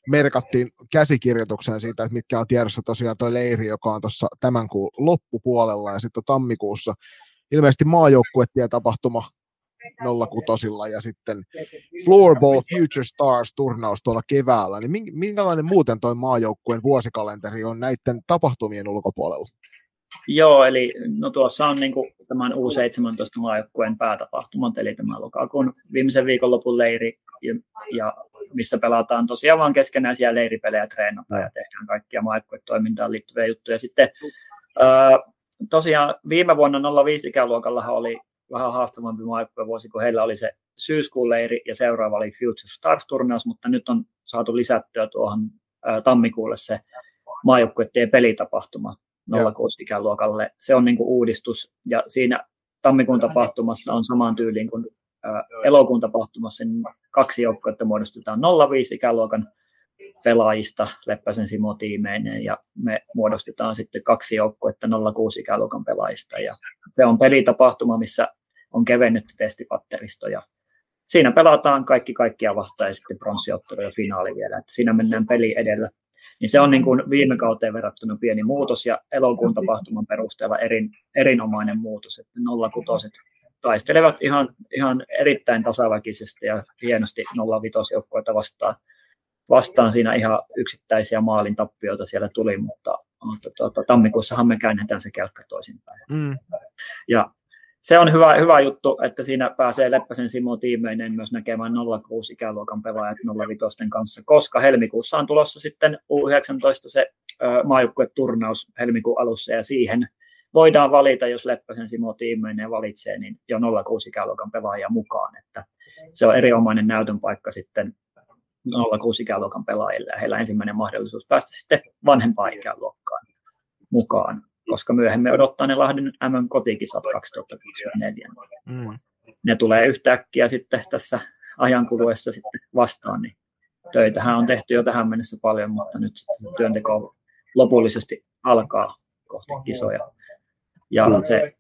merkattiin käsikirjoitukseen siitä, että mitkä on tiedossa tosiaan tuo leiri, joka on tuossa tämän kuun loppupuolella ja sitten tammikuussa ilmeisesti maajoukkuetie-tapahtuma 06 ja sitten Floorball Future Stars turnaus tuolla keväällä, niin minkälainen muuten tuo maajoukkueen vuosikalenteri on näiden tapahtumien ulkopuolella? Joo, eli no tuossa on niin kuin tämän U17 maajoukkueen päätapahtumat, eli tämä lokakuun viimeisen viikonlopun leiri, ja, ja missä pelataan tosiaan vain keskenäisiä leiripelejä, treenataan ja tehdään kaikkia maajoukkueen toimintaan liittyviä juttuja. Sitten ää, tosiaan viime vuonna 05 ikäluokalla oli vähän haastavampi vuosi, kun heillä oli se syyskuun leiri ja seuraava oli Future Stars-turnaus, mutta nyt on saatu lisättyä tuohon ää, tammikuulle se maajoukkuettien pelitapahtuma 06 ikäluokalle. Se on niin kuin uudistus ja siinä tammikuun tapahtumassa on samaan tyyliin kuin ää, elokuun tapahtumassa, niin kaksi joukkuetta muodostetaan 05 ikäluokan pelaajista Leppäsen Simo tiimeineen ja me muodostetaan sitten kaksi joukkuetta 06 ikäluokan pelaajista. Ja se on pelitapahtuma, missä on kevennetty testipatteristo ja siinä pelataan kaikki kaikkia vastaan ja sitten pronssiottelu ja finaali vielä, että siinä mennään peli edellä. Niin se on niin kuin viime kauteen verrattuna pieni muutos ja elokuun tapahtuman perusteella erin, erinomainen muutos, että 06 taistelevat ihan, ihan erittäin tasaväkisesti ja hienosti 05 joukkoita vastaan vastaan siinä ihan yksittäisiä maalin tappioita siellä tuli, mutta, mutta tuota, tammikuussahan me käännetään se kelkka toisinpäin. Mm. Ja se on hyvä, hyvä juttu, että siinä pääsee Leppäsen Simo tiimeinen myös näkemään 06 ikäluokan pelaajat 05 kanssa, koska helmikuussa on tulossa sitten U19 se maajoukkueturnaus helmikuun alussa ja siihen voidaan valita, jos Leppäsen Simo tiimeinen valitsee, niin jo 06 ikäluokan pelaajia mukaan, että se on erinomainen näytön paikka sitten 06 ikäluokan pelaajille ja heillä ensimmäinen mahdollisuus päästä sitten vanhempaan ikäluokkaan mukaan, koska myöhemmin odottaa ne Lahden MM kotikisat 2024. Mm. Ne tulee yhtäkkiä sitten tässä ajan kuluessa sitten vastaan, niin töitähän on tehty jo tähän mennessä paljon, mutta nyt sitten työnteko lopullisesti alkaa kohti kisoja. Ja se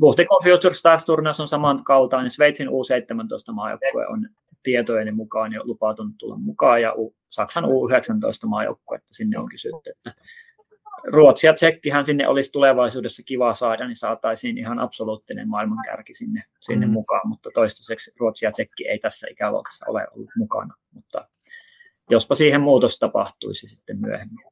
Huhtikuun Future Stars turnaus on samankaltainen. Sveitsin U17 maajoukkue on tietojeni mukaan jo lupautunut tulla mukaan ja Saksan U19 maajoukkuetta sinne on kysytty, että Ruotsi ja Tsekkihän sinne olisi tulevaisuudessa kiva saada, niin saataisiin ihan absoluuttinen maailmankärki sinne, sinne mm. mukaan, mutta toistaiseksi Ruotsi ja Tsekki ei tässä ikäluokassa ole ollut mukana, mutta jospa siihen muutos tapahtuisi sitten myöhemmin.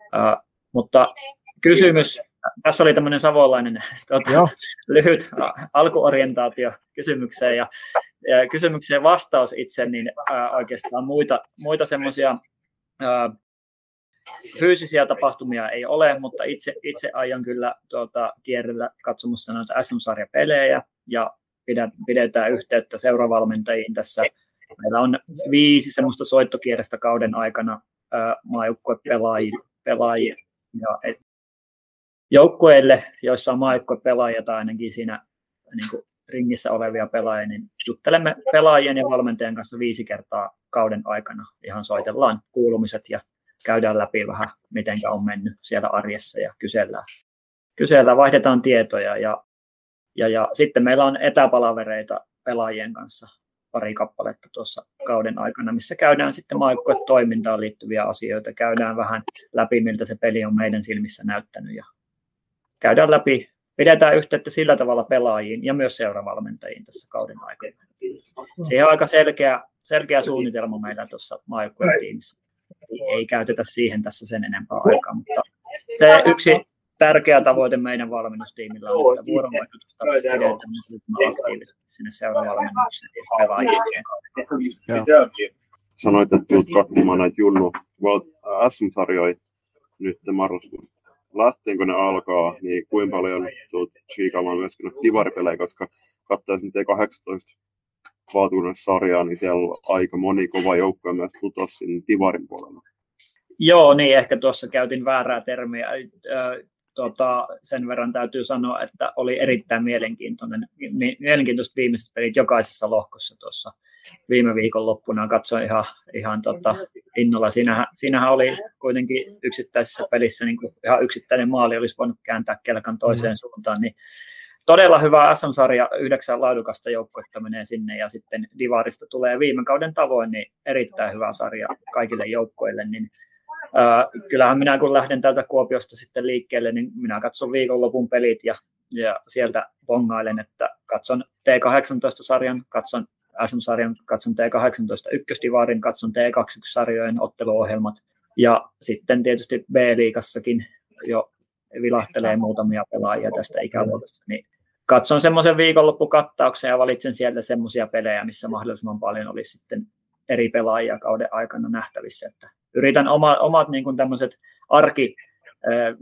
Uh, mutta kysymys, tässä oli tämmöinen savolainen tuota, lyhyt alkuorientaatio kysymykseen. Ja, ja kysymykseen vastaus itse, niin uh, oikeastaan muita, muita semmoisia fyysisiä tapahtumia ei ole, mutta itse, itse aion kyllä tuota, kierrellä katsomassa noita SM-sarjapelejä ja pidetään yhteyttä seuravalmentajiin tässä. Meillä on viisi semmoista soittokierrestä kauden aikana maajoukkuepelaajia. Ja et, joukkueille, joissa on maajoukkuepelaajia tai ainakin siinä niin kuin ringissä olevia pelaajia, niin juttelemme pelaajien ja valmentajan kanssa viisi kertaa kauden aikana. Ihan soitellaan kuulumiset ja käydään läpi vähän, miten on mennyt siellä arjessa ja kysellään, kysellään vaihdetaan tietoja ja, ja, ja sitten meillä on etäpalavereita pelaajien kanssa pari kappaletta tuossa kauden aikana, missä käydään sitten toimintaan liittyviä asioita, käydään vähän läpi, miltä se peli on meidän silmissä näyttänyt ja käydään läpi, pidetään yhteyttä sillä tavalla pelaajiin ja myös seuravalmentajiin tässä kauden aikana. Se on aika selkeä, selkeä suunnitelma meillä tuossa maajoukkueen tiimissä ei käytetä siihen tässä sen enempää aikaa, mutta se yksi tärkeä tavoite meidän valmennustiimillä on, että vuorovaikutusta pidetään aktiivisesti sinne seuravalmennukseen ja pelaajien Sanoit, että tulet katsomaan näitä Junnu SM-sarjoja nyt marraskuussa. Lähteenkö ne alkaa, niin kuinka paljon tulet chiikaamaan myöskin divaripelejä, koska katsaisin T18 sarjaa, niin siellä on aika moni kova joukko myös putosi sinne Tivarin puolella. Joo, niin ehkä tuossa käytin väärää termiä. Tota, sen verran täytyy sanoa, että oli erittäin mielenkiintoinen, mielenkiintoiset viimeiset pelit jokaisessa lohkossa tuossa viime viikon loppuna. Katsoin ihan, ihan tota, innolla. Siinähän, siinähän oli kuitenkin yksittäisessä pelissä niin kuin ihan yksittäinen maali olisi voinut kääntää kelkan toiseen mm. suuntaan, niin todella hyvä SM-sarja, yhdeksän laadukasta joukkuetta menee sinne ja sitten Divarista tulee viime kauden tavoin niin erittäin hyvä sarja kaikille joukkoille, niin kyllähän minä kun lähden täältä Kuopiosta sitten liikkeelle, niin minä katson viikonlopun pelit ja, ja sieltä bongailen, että katson T18-sarjan, katson SM-sarjan, katson T18 ykkösdivarin, katson T21-sarjojen otteluohjelmat ja sitten tietysti B-liigassakin jo vilahtelee muutamia pelaajia tästä ikävuodesta, niin katson semmoisen viikonloppukattauksen ja valitsen sieltä semmoisia pelejä, missä mahdollisimman paljon olisi sitten eri pelaajia kauden aikana nähtävissä. Että yritän oma, omat niin kuin tämmöiset arki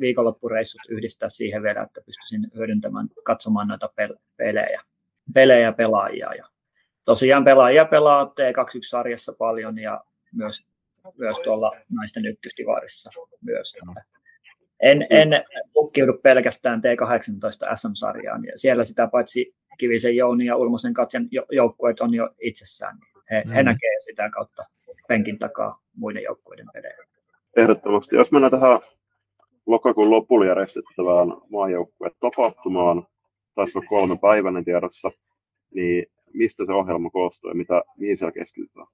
viikonloppureissut yhdistää siihen vielä, että pystyisin hyödyntämään, katsomaan noita pelejä, pelejä pelaajia. Ja tosiaan pelaajia pelaa T21-sarjassa paljon ja myös, myös tuolla naisten ykköstivarissa myös. En, en lukkiudu pelkästään T18 SM-sarjaan. Ja siellä sitä paitsi Kivisen Jouni ja Ulmosen Katjan joukkueet on jo itsessään. He, mm. he näkevät sitä kautta penkin takaa muiden joukkueiden pelejä. Ehdottomasti. Jos mennään tähän lokakuun lopulla järjestettävään maajoukkueen tapahtumaan, taisi olla kolme päivänä tiedossa, niin mistä se ohjelma koostuu ja mitä, mihin siellä keskitytään?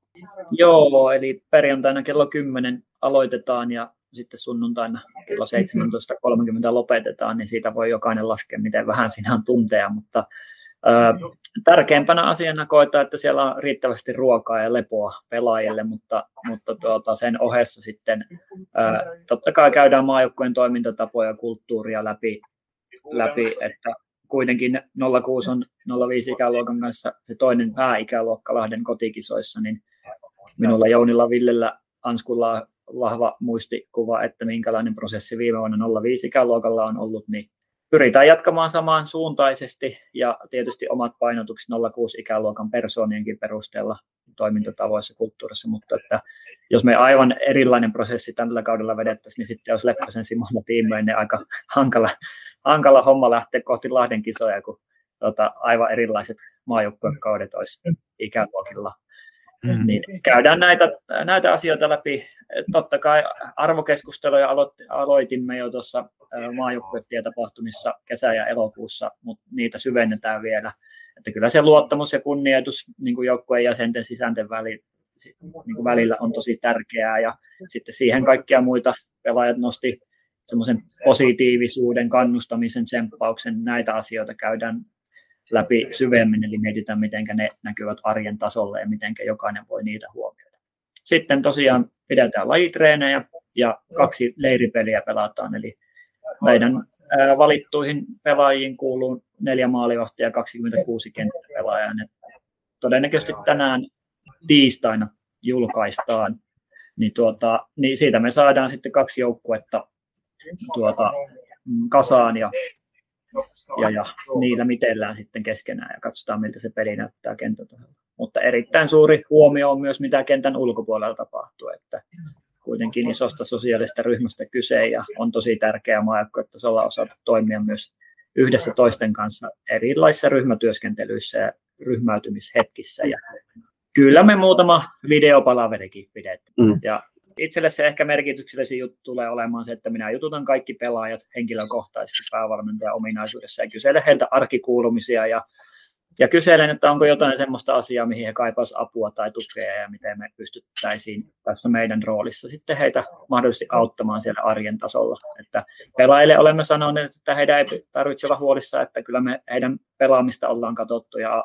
Joo, eli perjantaina kello 10 aloitetaan ja sitten sunnuntaina kello 17.30 lopetetaan, niin siitä voi jokainen laskea, miten vähän siinä on tunteja, mutta ö, tärkeimpänä asiana koetaan, että siellä on riittävästi ruokaa ja lepoa pelaajille, mutta, mutta tuota, sen ohessa sitten ö, totta kai käydään maajoukkojen toimintatapoja ja kulttuuria läpi, läpi, että kuitenkin 06 on 05 ikäluokan kanssa se toinen pääikäluokka Lahden kotikisoissa, niin minulla Jounilla, Villellä, Anskulla vahva muistikuva, että minkälainen prosessi viime vuonna 05 ikäluokalla on ollut, niin pyritään jatkamaan samaan suuntaisesti ja tietysti omat painotukset 06 ikäluokan persoonienkin perusteella toimintatavoissa, kulttuurissa, mutta että jos me aivan erilainen prosessi tällä kaudella vedettäisiin, niin sitten jos Leppäsen Simolla tiimeen, niin aika hankala, hankala homma lähteä kohti Lahden kisoja, kun tota, aivan erilaiset maajoukkuekaudet olisi ikäluokilla. Mm. Niin käydään näitä, näitä asioita läpi totta kai arvokeskusteluja aloitimme jo tuossa maajoukkuetien tapahtumissa kesä- ja elokuussa, mutta niitä syvennetään vielä. että kyllä se luottamus ja kunnioitus niin kuin joukkueen jäsenten sisänten väli, niin välillä on tosi tärkeää ja sitten siihen kaikkia muita pelaajat nosti semmoisen positiivisuuden, kannustamisen, tsemppauksen, näitä asioita käydään läpi syvemmin, eli mietitään, miten ne näkyvät arjen tasolle ja miten jokainen voi niitä huomioida. Sitten tosiaan pidetään lajitreenejä ja kaksi leiripeliä pelataan, eli meidän valittuihin pelaajiin kuuluu neljä maalivahtia ja 26 kenttäpelaajaa. Todennäköisesti tänään tiistaina julkaistaan, niin, tuota, niin siitä me saadaan sitten kaksi joukkuetta tuota, mm, kasaan ja, ja, ja niillä mitellään sitten keskenään ja katsotaan, miltä se peli näyttää kentältä. Mutta erittäin suuri huomio on myös, mitä kentän ulkopuolella tapahtuu, että kuitenkin isosta sosiaalista ryhmästä kyse ja on tosi tärkeää maajoukkuetasolla osata toimia myös yhdessä toisten kanssa erilaisissa ryhmätyöskentelyissä ja ryhmäytymishetkissä. Ja kyllä me muutama videopalaverikin pidettiin. Mm. Ja itselle se ehkä merkityksellisi juttu tulee olemaan se, että minä jututan kaikki pelaajat henkilökohtaisesti päävalmentajan ominaisuudessa ja kyselen heiltä arkikuulumisia ja ja kyselen, että onko jotain sellaista asiaa, mihin he kaipaisivat apua tai tukea ja miten me pystyttäisiin tässä meidän roolissa sitten heitä mahdollisesti auttamaan siellä arjen tasolla. Että pelaajille olemme sanoneet, että heidän ei tarvitse olla huolissa, että kyllä me heidän pelaamista ollaan katsottu ja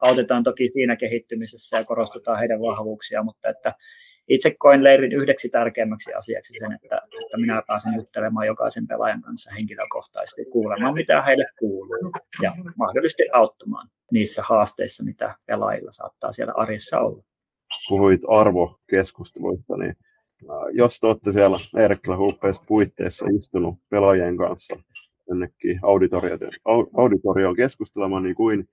autetaan toki siinä kehittymisessä ja korostetaan heidän vahvuuksia, mutta että itse koin leirin yhdeksi tärkeimmäksi asiaksi sen, että, että minä pääsen juttelemaan jokaisen pelaajan kanssa henkilökohtaisesti, kuulemaan mitä heille kuuluu ja mahdollisesti auttamaan niissä haasteissa, mitä pelaajilla saattaa siellä arjessa olla. Puhuit arvokeskusteluista, niin jos te olette siellä Eerikkelä Huppeissa puitteissa istunut pelaajien kanssa jonnekin auditorioon keskustelemaan, niin kuin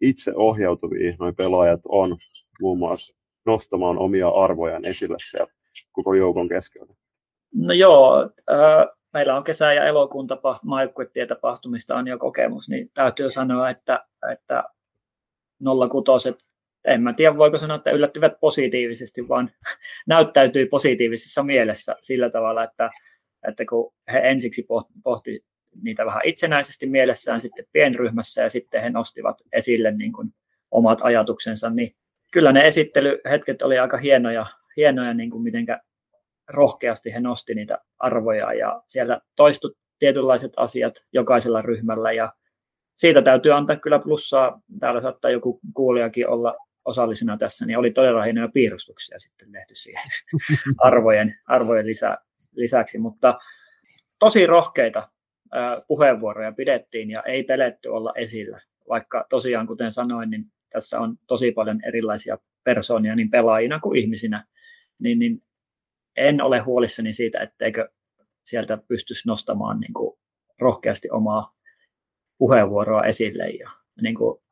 itse ohjautuvia noin pelaajat on muun muassa nostamaan omia arvojaan esille sieltä koko joukon keskeltä? No joo, äh, meillä on kesä- ja elokuun tapahtumista on jo kokemus, niin täytyy sanoa, että, että 06 en mä tiedä voiko sanoa, että yllättyvät positiivisesti, vaan näyttäytyi positiivisessa mielessä sillä tavalla, että, että kun he ensiksi pohti niitä vähän itsenäisesti mielessään sitten pienryhmässä ja sitten he nostivat esille niin kuin omat ajatuksensa, niin kyllä ne esittelyhetket oli aika hienoja, hienoja niin kuin mitenkä rohkeasti he nosti niitä arvoja ja siellä toistu tietynlaiset asiat jokaisella ryhmällä ja siitä täytyy antaa kyllä plussaa. Täällä saattaa joku kuulijakin olla osallisena tässä, niin oli todella hienoja piirustuksia sitten tehty siihen arvojen, arvojen lisä, lisäksi, mutta tosi rohkeita puheenvuoroja pidettiin ja ei peletty olla esillä, vaikka tosiaan kuten sanoin, niin tässä on tosi paljon erilaisia persoonia niin pelaajina kuin ihmisinä, niin, niin en ole huolissani siitä, etteikö sieltä pystyisi nostamaan niin kuin rohkeasti omaa puheenvuoroa esille. Ja niin kuin,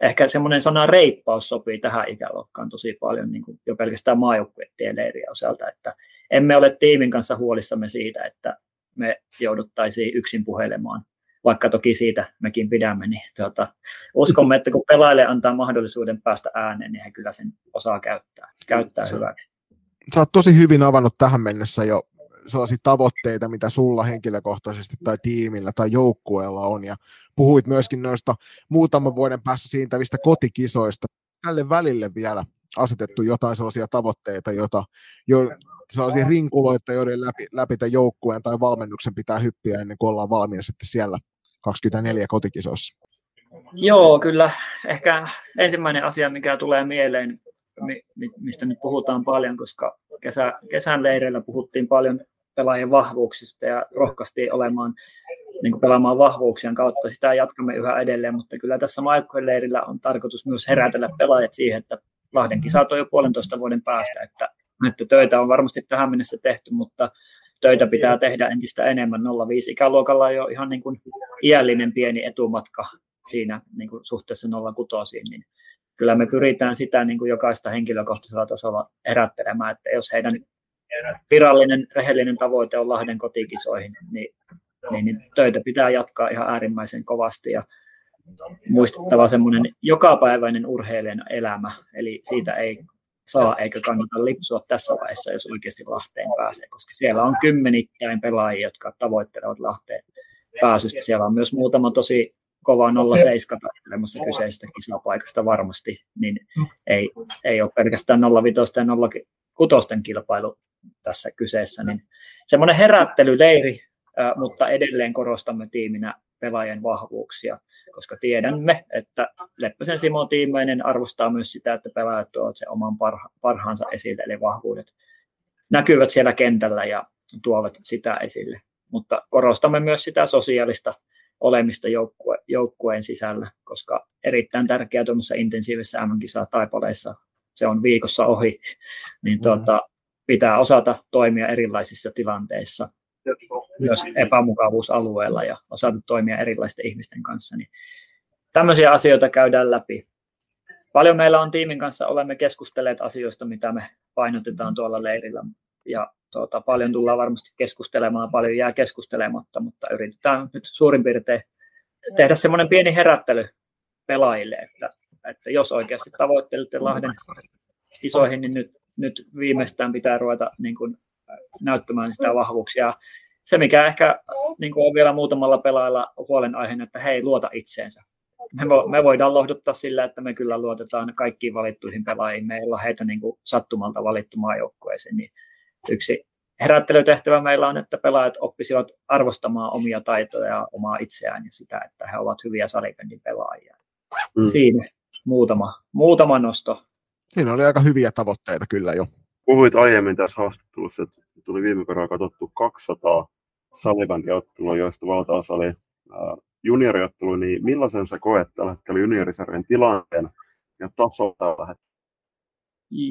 ehkä semmoinen sana reippaus sopii tähän ikäluokkaan tosi paljon niin kuin jo pelkästään maajoukkuettien leiriä osalta, että emme ole tiimin kanssa huolissamme siitä, että me jouduttaisiin yksin puhelemaan vaikka toki siitä mekin pidämme, niin tuota, uskomme, että kun pelaajille antaa mahdollisuuden päästä ääneen, niin he kyllä sen osaa käyttää, käyttää hyväksi. Sä oot tosi hyvin avannut tähän mennessä jo sellaisia tavoitteita, mitä sulla henkilökohtaisesti tai tiimillä tai joukkueella on, ja puhuit myöskin noista muutaman vuoden päässä siintävistä kotikisoista. Tälle välille vielä asetettu jotain sellaisia tavoitteita, joita, jo, sellaisia rinkuloita, joiden läpi, läpi tämän joukkueen tai valmennuksen pitää hyppiä ennen kuin ollaan valmiina sitten siellä 24 kotikisossa? Joo, kyllä. Ehkä ensimmäinen asia, mikä tulee mieleen, mistä nyt puhutaan paljon, koska kesä, kesän leireillä puhuttiin paljon pelaajien vahvuuksista ja rohkaistiin olemaan niin pelaamaan vahvuuksien kautta. Sitä jatkamme yhä edelleen, mutta kyllä tässä Maikkojen leirillä on tarkoitus myös herätellä pelaajat siihen, että Lahden kisat on jo puolentoista vuoden päästä, että, että töitä on varmasti tähän mennessä tehty, mutta töitä pitää tehdä entistä enemmän. 05 ikäluokalla on jo ihan niin kuin iällinen pieni etumatka siinä niin kuin suhteessa 06, niin kyllä me pyritään sitä niin kuin jokaista henkilökohtaisella tasolla erättelemään, että jos heidän virallinen, rehellinen tavoite on Lahden kotikisoihin, niin, niin, niin töitä pitää jatkaa ihan äärimmäisen kovasti ja muistettava semmoinen jokapäiväinen urheilijan elämä, eli siitä ei saa eikä kannata lipsua tässä vaiheessa, jos oikeasti Lahteen pääsee, koska siellä on kymmenittäin pelaajia, jotka tavoittelevat Lahteen pääsystä. Siellä on myös muutama tosi kova 07 taistelemassa kyseistä kisapaikasta varmasti, niin ei, ei ole pelkästään 05 ja 06 kilpailu tässä kyseessä. Niin semmoinen herättelyleiri, mutta edelleen korostamme tiiminä pelaajien vahvuuksia, koska tiedämme, että Leppäsen Simon tiimeinen arvostaa myös sitä, että pelaajat tuovat sen oman parha, parhaansa esille, eli vahvuudet näkyvät siellä kentällä ja tuovat sitä esille. Mutta korostamme myös sitä sosiaalista olemista joukkue, joukkueen sisällä, koska erittäin tärkeää tuommoisessa intensiivisessä MM-kisaa taipaleissa, se on viikossa ohi, niin mm. tuota, pitää osata toimia erilaisissa tilanteissa, myös epämukavuusalueella ja osata toimia erilaisten ihmisten kanssa. Niin tämmöisiä asioita käydään läpi. Paljon meillä on tiimin kanssa, olemme keskustelleet asioista, mitä me painotetaan tuolla leirillä. Ja tuota, paljon tullaan varmasti keskustelemaan, paljon jää keskustelematta, mutta yritetään nyt suurin piirtein tehdä semmoinen pieni herättely pelaajille, että, että jos oikeasti tavoittelette Lahden isoihin, niin nyt, nyt viimeistään pitää ruveta niin kuin, näyttämään sitä vahvuuksia. Se, mikä ehkä niin kuin on vielä muutamalla pelaajalla huolenaiheena, että hei, luota itseensä. Me, vo, me voidaan lohduttaa sillä, että me kyllä luotetaan kaikkiin valittuihin pelaajiin. Me ei olla heitä niin kuin sattumalta valittu maajoukkueeseen, niin yksi herättelytehtävä meillä on, että pelaajat oppisivat arvostamaan omia taitoja ja omaa itseään ja sitä, että he ovat hyviä salibändin pelaajia. Mm. Siinä muutama, muutama nosto. Siinä oli aika hyviä tavoitteita kyllä jo. Puhuit aiemmin tässä haastattelussa, että tuli viime kerralla katsottu 200 salibändiottelua, joista valtaosa oli junioriottelu, niin millaisen sä koet tällä hetkellä juniorisarjan tilanteen ja taso tällä hetkellä?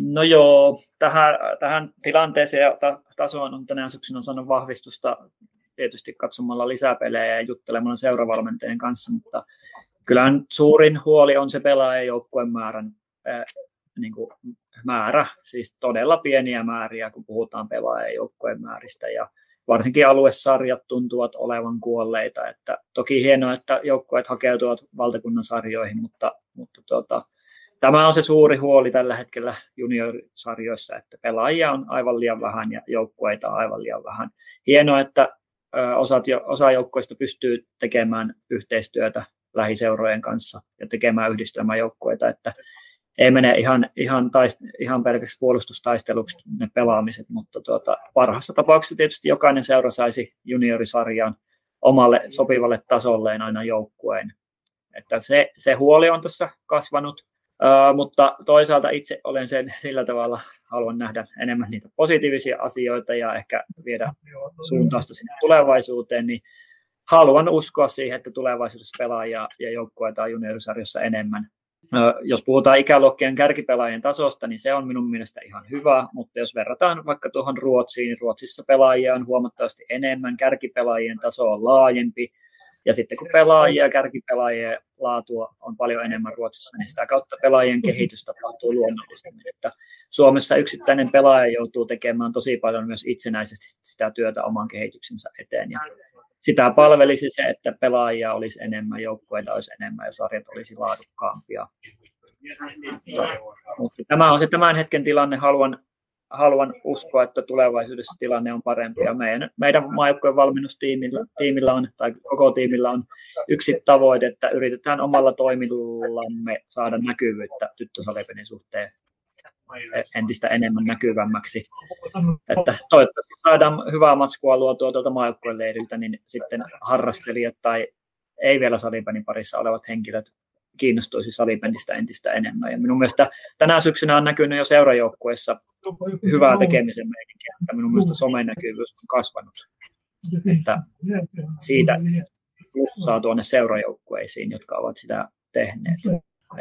No joo, tähän, tähän tilanteeseen ja tasoon on tänä syksynä saanut vahvistusta tietysti katsomalla lisäpelejä ja juttelemalla seuravalmentajien kanssa, mutta kyllähän suurin huoli on se pelaajajoukkueen määrän niin kuin määrä, siis todella pieniä määriä, kun puhutaan pelaajajoukkueen määristä ja varsinkin aluesarjat tuntuvat olevan kuolleita, että toki hienoa, että joukkueet hakeutuvat valtakunnan sarjoihin, mutta, mutta tuota, tämä on se suuri huoli tällä hetkellä juniorisarjoissa, että pelaajia on aivan liian vähän ja joukkueita on aivan liian vähän. Hienoa, että osat, osa joukkueista pystyy tekemään yhteistyötä lähiseurojen kanssa ja tekemään yhdistelmäjoukkueita, että ei mene ihan, ihan, taist, ihan pelkäksi puolustustaisteluksi ne pelaamiset, mutta tuota, parhaassa tapauksessa tietysti jokainen seura saisi juniorisarjaan omalle sopivalle tasolleen aina joukkueen. Että se, se huoli on tässä kasvanut, Uh, mutta toisaalta itse olen sen sillä tavalla, haluan nähdä enemmän niitä positiivisia asioita ja ehkä viedä suuntausta sinne tulevaisuuteen, niin haluan uskoa siihen, että tulevaisuudessa pelaajia ja joukkueita on juniorisarjossa enemmän. Jos puhutaan ikäluokkien kärkipelaajien tasosta, niin se on minun mielestä ihan hyvä, mutta jos verrataan vaikka tuohon Ruotsiin, niin Ruotsissa pelaajia on huomattavasti enemmän, kärkipelaajien taso on laajempi, ja sitten kun pelaajia, kärkipelaajien laatua on paljon enemmän Ruotsissa, niin sitä kautta pelaajien kehitys tapahtuu luonnollisemmin. Että Suomessa yksittäinen pelaaja joutuu tekemään tosi paljon myös itsenäisesti sitä työtä oman kehityksensä eteen. Ja sitä palvelisi se, että pelaajia olisi enemmän, joukkueita olisi enemmän ja sarjat olisi laadukkaampia. Mutta tämä on se tämän hetken tilanne. Haluan haluan uskoa, että tulevaisuudessa tilanne on parempi. Ja meidän, meidän maajoukkojen valmennustiimillä tiimillä on, tai koko tiimillä on yksi tavoite, että yritetään omalla toimillamme saada näkyvyyttä tyttösalipenin suhteen entistä enemmän näkyvämmäksi. Että toivottavasti saadaan hyvää matskua luotua tuolta maajoukkueen leiriltä, niin sitten harrastelijat tai ei vielä salipenin parissa olevat henkilöt kiinnostuisi salibändistä entistä enemmän. Ja minun mielestä tänä syksynä on näkynyt jo seurajoukkueessa hyvää tekemisen meininkiä. Ja minun mielestä somen näkyvyys on kasvanut. Että siitä saa tuonne seurajoukkueisiin, jotka ovat sitä tehneet.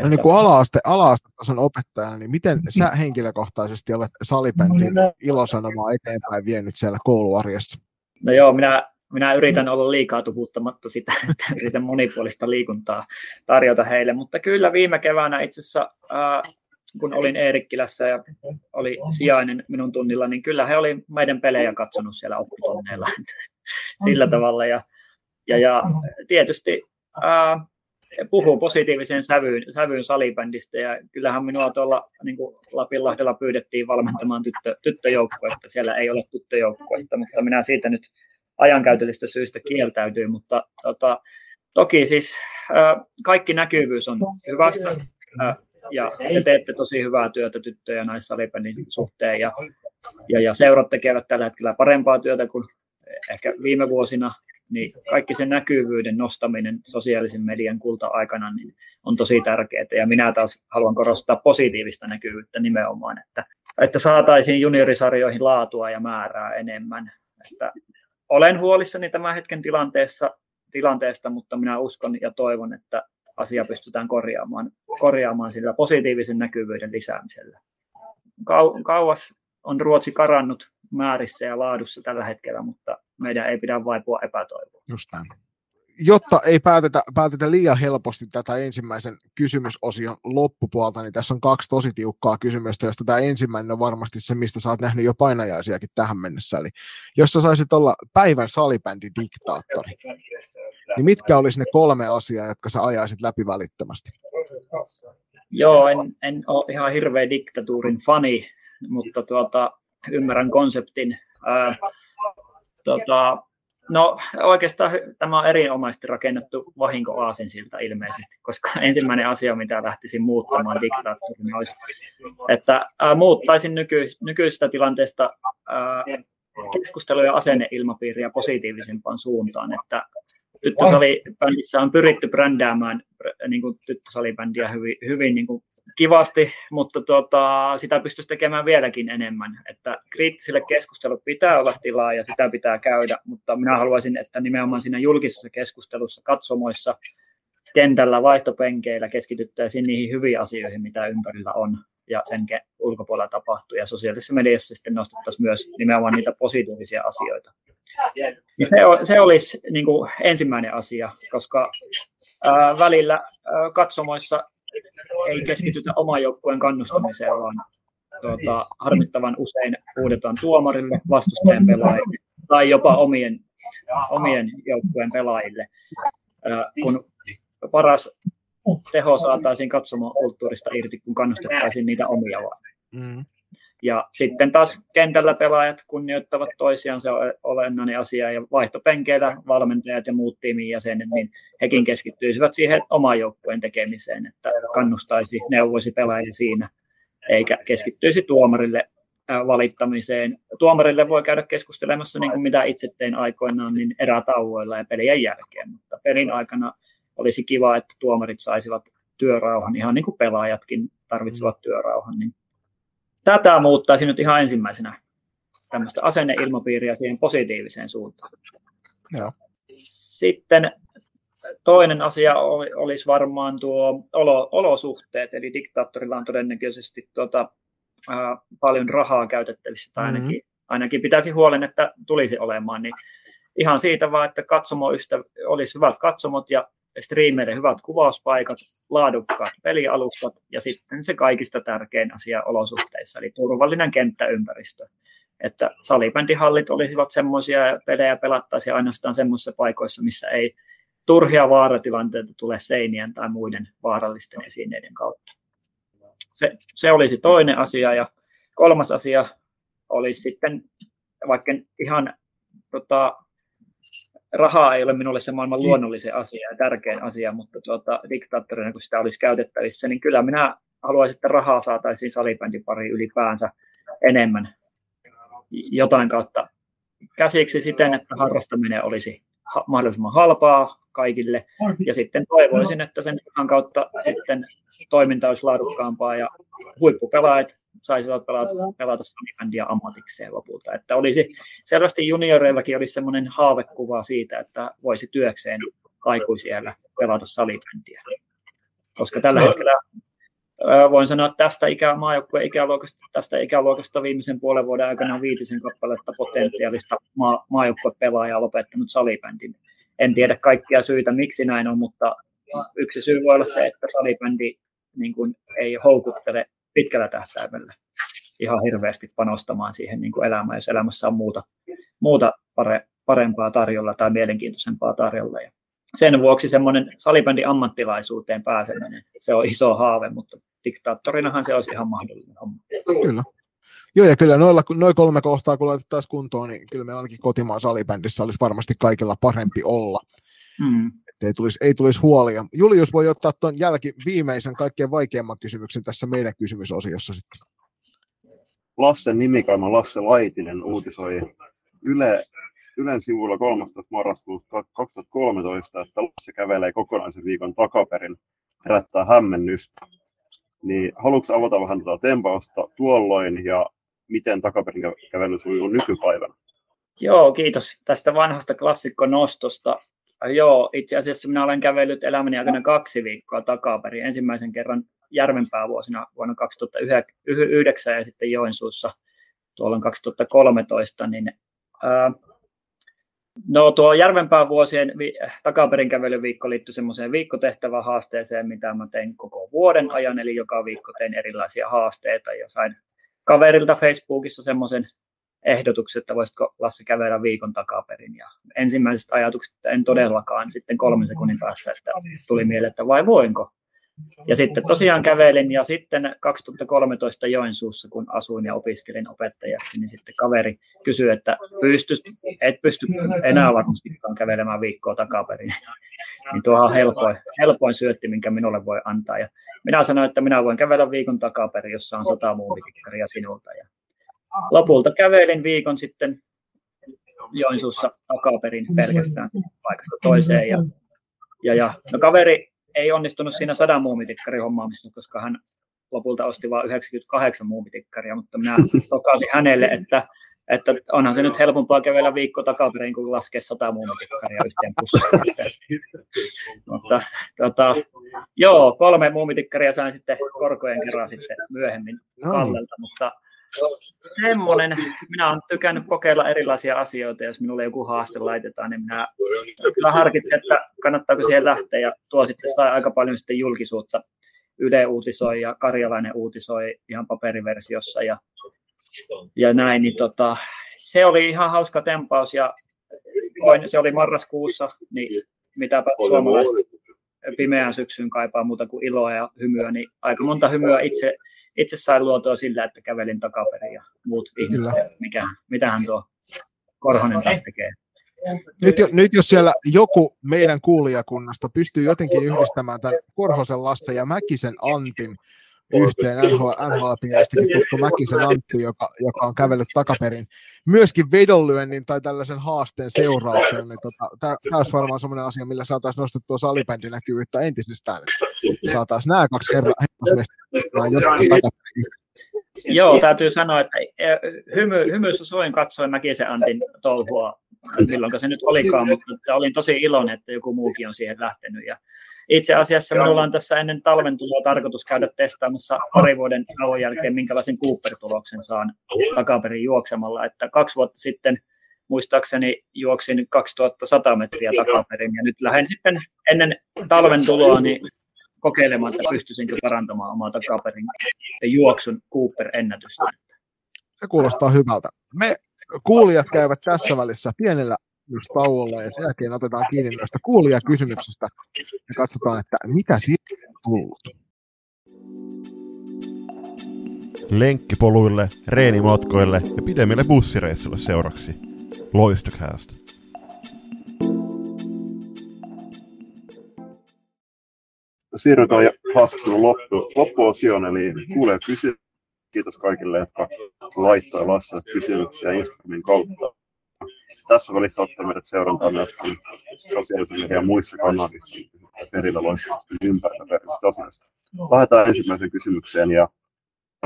No niin kuin ala-aste, ala-astetason opettajana, niin miten sä henkilökohtaisesti olet salibändin ilosanomaa eteenpäin vienyt siellä kouluarjessa? No joo, minä minä yritän olla liikaa tuputtamatta sitä, että yritän monipuolista liikuntaa tarjota heille, mutta kyllä viime keväänä itse asiassa, äh, kun olin Eerikkilässä ja oli sijainen minun tunnilla, niin kyllä he oli meidän pelejä katsonut siellä oppitunneilla sillä tavalla. Ja, ja, ja tietysti äh, puhuu positiiviseen sävyyn, sävyyn salibändistä ja kyllähän minua tuolla niin kuin Lapinlahdella pyydettiin valmentamaan tyttö, tyttöjoukkuetta. Siellä ei ole tyttöjoukkuetta, mutta minä siitä nyt ajankäytöllistä syistä kieltäytyy, mutta tota, toki siis kaikki näkyvyys on hyvästä ja te teette tosi hyvää työtä tyttöjen ja naissalibändin suhteen ja, ja, ja seurat tekevät tällä hetkellä parempaa työtä kuin ehkä viime vuosina, niin kaikki sen näkyvyyden nostaminen sosiaalisen median kulta-aikana niin on tosi tärkeää. Ja minä taas haluan korostaa positiivista näkyvyyttä nimenomaan, että, että saataisiin juniorisarjoihin laatua ja määrää enemmän. Että olen huolissani tämän hetken tilanteessa, tilanteesta, mutta minä uskon ja toivon, että asia pystytään korjaamaan, korjaamaan sillä positiivisen näkyvyyden lisäämisellä. Kau, kauas on Ruotsi karannut määrissä ja laadussa tällä hetkellä, mutta meidän ei pidä vaipua epätoivoon. Just näin jotta ei päätetä, päätetä liian helposti tätä ensimmäisen kysymysosion loppupuolta, niin tässä on kaksi tosi tiukkaa kysymystä, josta tämä ensimmäinen on varmasti se, mistä sä oot nähnyt jo painajaisiakin tähän mennessä. Eli jos sä saisit olla päivän salibändin diktaattori, niin mitkä olisi ne kolme asiaa, jotka sä ajaisit läpi välittömästi? Joo, en, en ole ihan hirveä diktatuurin fani, mutta tuota, ymmärrän konseptin. Ää, tuota, No oikeastaan tämä on erinomaisesti rakennettu vahinko Aasinsilta ilmeisesti, koska ensimmäinen asia, mitä lähtisin muuttamaan diktaattorina olisi, että ää, muuttaisin nyky, nykyistä tilanteesta ää, keskustelu- ja asenneilmapiiriä positiivisempaan suuntaan, että tyttösalibändissä on pyritty brändäämään niin kuin tyttösalibändiä hyvin, hyvin niin kuin kivasti, mutta tuota, sitä pystyisi tekemään vieläkin enemmän. Että kriittiselle keskustelulle pitää olla tilaa ja sitä pitää käydä, mutta minä haluaisin, että nimenomaan siinä julkisessa keskustelussa, katsomoissa, kentällä, vaihtopenkeillä keskityttäisiin niihin hyviin asioihin, mitä ympärillä on ja sen ulkopuolella tapahtuu. Ja sosiaalisessa mediassa sitten nostettaisiin myös nimenomaan niitä positiivisia asioita. Niin se, se olisi niin kuin ensimmäinen asia, koska ää, välillä ää, katsomoissa ei keskitytä oman joukkueen kannustamiseen, vaan tuota, harmittavan usein huudetaan tuomarille, vastustajan pelaajille tai jopa omien, omien joukkueen pelaajille, ää, kun paras teho saataisiin katsomaan kulttuurista irti, kun kannustettaisiin niitä omia vaan. Mm. Ja sitten taas kentällä pelaajat kunnioittavat toisiaan, se on olennainen asia, ja vaihtopenkeillä valmentajat ja muut tiimin jäsenet, niin hekin keskittyisivät siihen oman joukkueen tekemiseen, että kannustaisi, neuvoisi pelaajia siinä, eikä keskittyisi tuomarille valittamiseen. Tuomarille voi käydä keskustelemassa, niin kuin mitä itse tein aikoinaan, niin erätauoilla ja pelien jälkeen, mutta pelin aikana olisi kiva, että tuomarit saisivat työrauhan, ihan niin kuin pelaajatkin tarvitsevat mm. työrauhan, niin tätä muuttaisi nyt ihan ensimmäisenä tämmöistä asenneilmapiiriä siihen positiiviseen suuntaan. Joo. Sitten toinen asia olisi varmaan tuo olo, olosuhteet, eli diktaattorilla on todennäköisesti tuota, ää, paljon rahaa käytettävissä, tai ainakin, mm-hmm. ainakin pitäisi huolen, että tulisi olemaan, niin ihan siitä vaan, että katsomoystä olisi hyvät katsomot ja striimeiden hyvät kuvauspaikat, laadukkaat pelialustat ja sitten se kaikista tärkein asia olosuhteissa, eli turvallinen kenttäympäristö. Että salibändihallit olisivat semmoisia ja pelejä pelattaisiin ainoastaan semmoisissa paikoissa, missä ei turhia vaaratilanteita tule seinien tai muiden vaarallisten esineiden kautta. Se, se olisi toinen asia ja kolmas asia olisi sitten, vaikka ihan tota, rahaa ei ole minulle se maailman niin. luonnollisen asia ja tärkein asia, mutta tuota, diktaattorina, kun sitä olisi käytettävissä, niin kyllä minä haluaisin, että rahaa saataisiin salibändin pari ylipäänsä enemmän jotain kautta käsiksi siten, että harrastaminen olisi mahdollisimman halpaa kaikille. Ja sitten toivoisin, että sen kautta sitten toiminta olisi laadukkaampaa ja huippupelaajat saisivat pelata, pelata salibändiä ammatikseen lopulta. Että olisi, selvästi junioreillakin olisi semmoinen haavekuva siitä, että voisi työkseen aikuisiellä pelata salibändiä. Koska tällä hetkellä voin sanoa, että tästä ikä, maajoukkueen ikäluokasta, tästä ikäluokasta viimeisen puolen vuoden aikana on viitisen kappaletta potentiaalista maa, maajoukkuepelaajaa lopettanut salibändin. En tiedä kaikkia syitä, miksi näin on, mutta yksi syy voi olla se, että salibändi niin kuin, ei houkuttele pitkällä tähtäimellä ihan hirveästi panostamaan siihen niin kuin elämään, jos elämässä on muuta, muuta pare, parempaa tarjolla tai mielenkiintoisempaa tarjolla. Ja sen vuoksi semmoinen salibändin ammattilaisuuteen pääseminen, se on iso haave, mutta diktaattorinahan se olisi ihan mahdollinen homma. Kyllä. Joo, ja kyllä noilla, noin kolme kohtaa, kun laitettaisiin kuntoon, niin kyllä meillä ainakin kotimaan salibändissä olisi varmasti kaikilla parempi olla. Mm. Ei tulisi, ei tulisi huolia. Julius voi ottaa tuon jälki viimeisen kaikkein vaikeimman kysymyksen tässä meidän kysymysosiossa sitten. Lassen nimikaima Lasse Laitinen uutisoi Yle, Ylen sivulla 13. marraskuuta 2013, että Lasse kävelee kokonaisen viikon takaperin, herättää hämmennystä. Niin haluatko avata vähän tätä tempausta tuolloin ja miten takaperin kävely sujuu nykypäivänä? Joo, kiitos tästä vanhasta klassikkonostosta. Joo, itse asiassa minä olen kävellyt elämäni aikana kaksi viikkoa takaperin. Ensimmäisen kerran Järvenpää vuosina vuonna 2009 ja sitten Joensuussa tuolla 2013, niin ää, No tuo Järvenpään vuosien vi- takaperin kävelyviikko liittyi semmoiseen viikkotehtävän haasteeseen, mitä mä tein koko vuoden ajan, eli joka viikko tein erilaisia haasteita ja sain kaverilta Facebookissa semmoisen ehdotuksen, että voisitko Lassi kävellä viikon takaperin. Ja ensimmäisestä ajatuksesta en todellakaan sitten kolmen sekunnin päästä, että tuli mieleen, että vai voinko. Ja sitten tosiaan kävelin ja sitten 2013 Joensuussa, kun asuin ja opiskelin opettajaksi, niin sitten kaveri kysyi, että pystyst, et pysty enää varmastikaan kävelemään viikkoa takaperin. niin tuohan on helpoin, helpoin syötti, minkä minulle voi antaa. Ja minä sanoin, että minä voin kävellä viikon takaperin, jossa on sata muumitikkaria sinulta. Ja lopulta kävelin viikon sitten Joensuussa takaperin pelkästään siis paikasta toiseen. Ja, ja, ja no kaveri ei onnistunut siinä sadan muumitikkarin hommaamisessa, koska hän lopulta osti vain 98 muumitikkaria, mutta minä tokasin hänelle, että, että onhan se nyt helpompaa kävellä viikko takaperin, kuin laskea 100 muumitikkaria yhteen pussiin. mutta tota, joo, kolme muumitikkaria sain sitten korkojen kerran sitten myöhemmin Kallelta, mutta semmoinen, minä olen tykännyt kokeilla erilaisia asioita, jos minulle joku haaste laitetaan, niin minä kyllä harkitsen, että kannattaako siihen lähteä, ja tuo sitten sai aika paljon sitten julkisuutta. Yle uutisoi ja Karjalainen uutisoi ihan paperiversiossa ja, ja näin, niin tota, se oli ihan hauska tempaus ja se oli marraskuussa, niin mitäpä suomalaiset pimeään syksyyn kaipaa muuta kuin iloa ja hymyä, niin aika monta hymyä itse itse sain luotua sillä, että kävelin takaperin ja muut ihmiset, mikä, mitähän tuo Korhonen taas tekee. Nyt, jo, nyt jos siellä joku meidän kuulijakunnasta pystyy jotenkin yhdistämään tämän Korhosen Lasse ja Mäkisen Antin yhteen NHL, nhl tuttu Mäkisen Antti, joka, joka on kävellyt takaperin myöskin vedonlyönnin tai tällaisen haasteen seurauksena, niin tota, tämä olisi varmaan sellainen asia, millä saataisiin nostettua salibändinäkyvyyttä entisestään. Saataisiin nämä kaksi herra Joo, täytyy sanoa, että e, hymy, hymyssä soin katsoin Mäkisen Antin touhua, milloin se nyt olikaan, mutta olin tosi iloinen, että joku muukin on siihen lähtenyt. Ja itse asiassa minulla on tässä ennen talven tuloa tarkoitus käydä testaamassa pari vuoden tauon jälkeen, minkälaisen Cooper-tuloksen saan takaperin juoksemalla. Että kaksi vuotta sitten muistaakseni juoksin 2100 metriä takaperin ja nyt lähden sitten ennen talven tuloa niin kokeilemaan, että pystyisinkö parantamaan omaa takaperin juoksun Cooper-ennätystä. Se kuulostaa hyvältä. Me kuulijat käyvät tässä välissä pienellä just tauolla ja sen jälkeen otetaan kiinni noista kuulijakysymyksistä ja katsotaan, että mitä siitä on tullut. Lenkkipoluille, reenimatkoille ja pidemmille bussireissuille seuraksi. Loistocast. Siirrytään haastattelun loppu, loppuosioon, eli kuulee kysy. Kiitos kaikille, jotka laittoi Lasse kysymyksiä Instagramin kautta tässä välissä ottaa meidät seurantaa myös sosiaalisen median muissa kanavissa perillä loistavasti ympärillä asioista. Lähdetään ensimmäiseen kysymykseen ja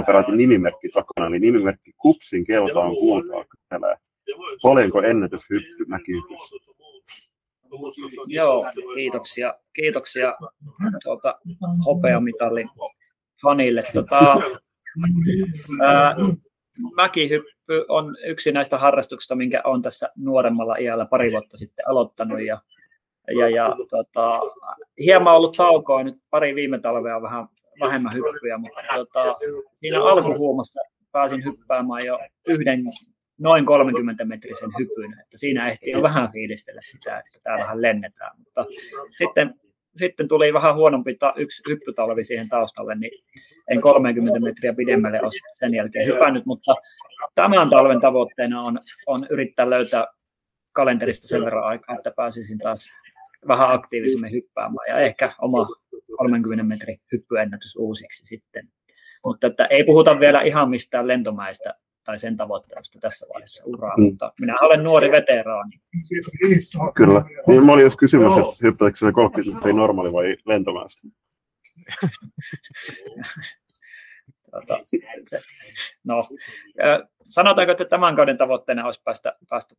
peräti nimimerkki takana, eli nimimerkki Kupsin keltaan kultaa kyselee. Paljonko ennätyshyppy mäkihypyssä? Joo, kiitoksia. Kiitoksia tuota, hopeamitalin fanille. Tota, ää, mäkihyppy on yksi näistä harrastuksista, minkä olen tässä nuoremmalla iällä pari vuotta sitten aloittanut. Ja, ja, ja tota, hieman ollut taukoa nyt pari viime talvea vähän vähemmän hyppyjä, mutta tota, siinä alkuhuumassa pääsin hyppäämään jo yhden noin 30 metrisen hypyn, että siinä ehtii jo vähän fiilistellä sitä, että täällähän lennetään, mutta sitten sitten tuli vähän huonompi ta, yksi hyppytalvi siihen taustalle, niin en 30 metriä pidemmälle ole sen jälkeen hypännyt, mutta tämän talven tavoitteena on, on yrittää löytää kalenterista sen verran aikaa, että pääsisin taas vähän aktiivisemmin hyppäämään ja ehkä oma 30 metrin hyppyennätys uusiksi sitten. Mutta että ei puhuta vielä ihan mistään lentomäistä tai sen tavoittelusta tässä vaiheessa uraa, mm. mutta minä olen nuori veteraani. Kyllä. Niin, mä olin jos kysymys, että hyppääkö se 30 metriä normaali vai lentomäistä? tota, se, no, sanotaanko, että tämän kauden tavoitteena olisi päästä, päästä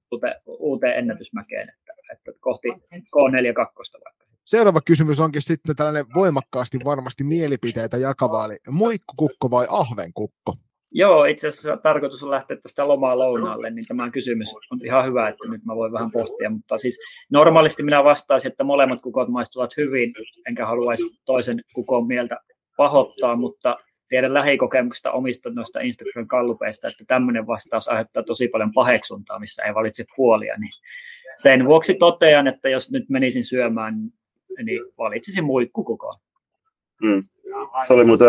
uuteen ennätysmäkeen, että, että kohti K42 vaikka. Seuraava kysymys onkin sitten tällainen voimakkaasti varmasti mielipiteitä jakava, eli muikkukukko vai ahvenkukko? Joo, itse asiassa tarkoitus on lähteä tästä lomaa lounaalle, niin tämä kysymys on ihan hyvä, että nyt mä voin vähän pohtia, mutta siis normaalisti minä vastaisin, että molemmat kukot maistuvat hyvin, enkä haluaisi toisen kukon mieltä pahoittaa, mutta tiedän lähikokemuksesta omista noista Instagram-kallupeista, että tämmöinen vastaus aiheuttaa tosi paljon paheksuntaa, missä ei valitse puolia, niin sen vuoksi totean, että jos nyt menisin syömään, niin valitsisin muikkukukon. Hmm. Se oli muuten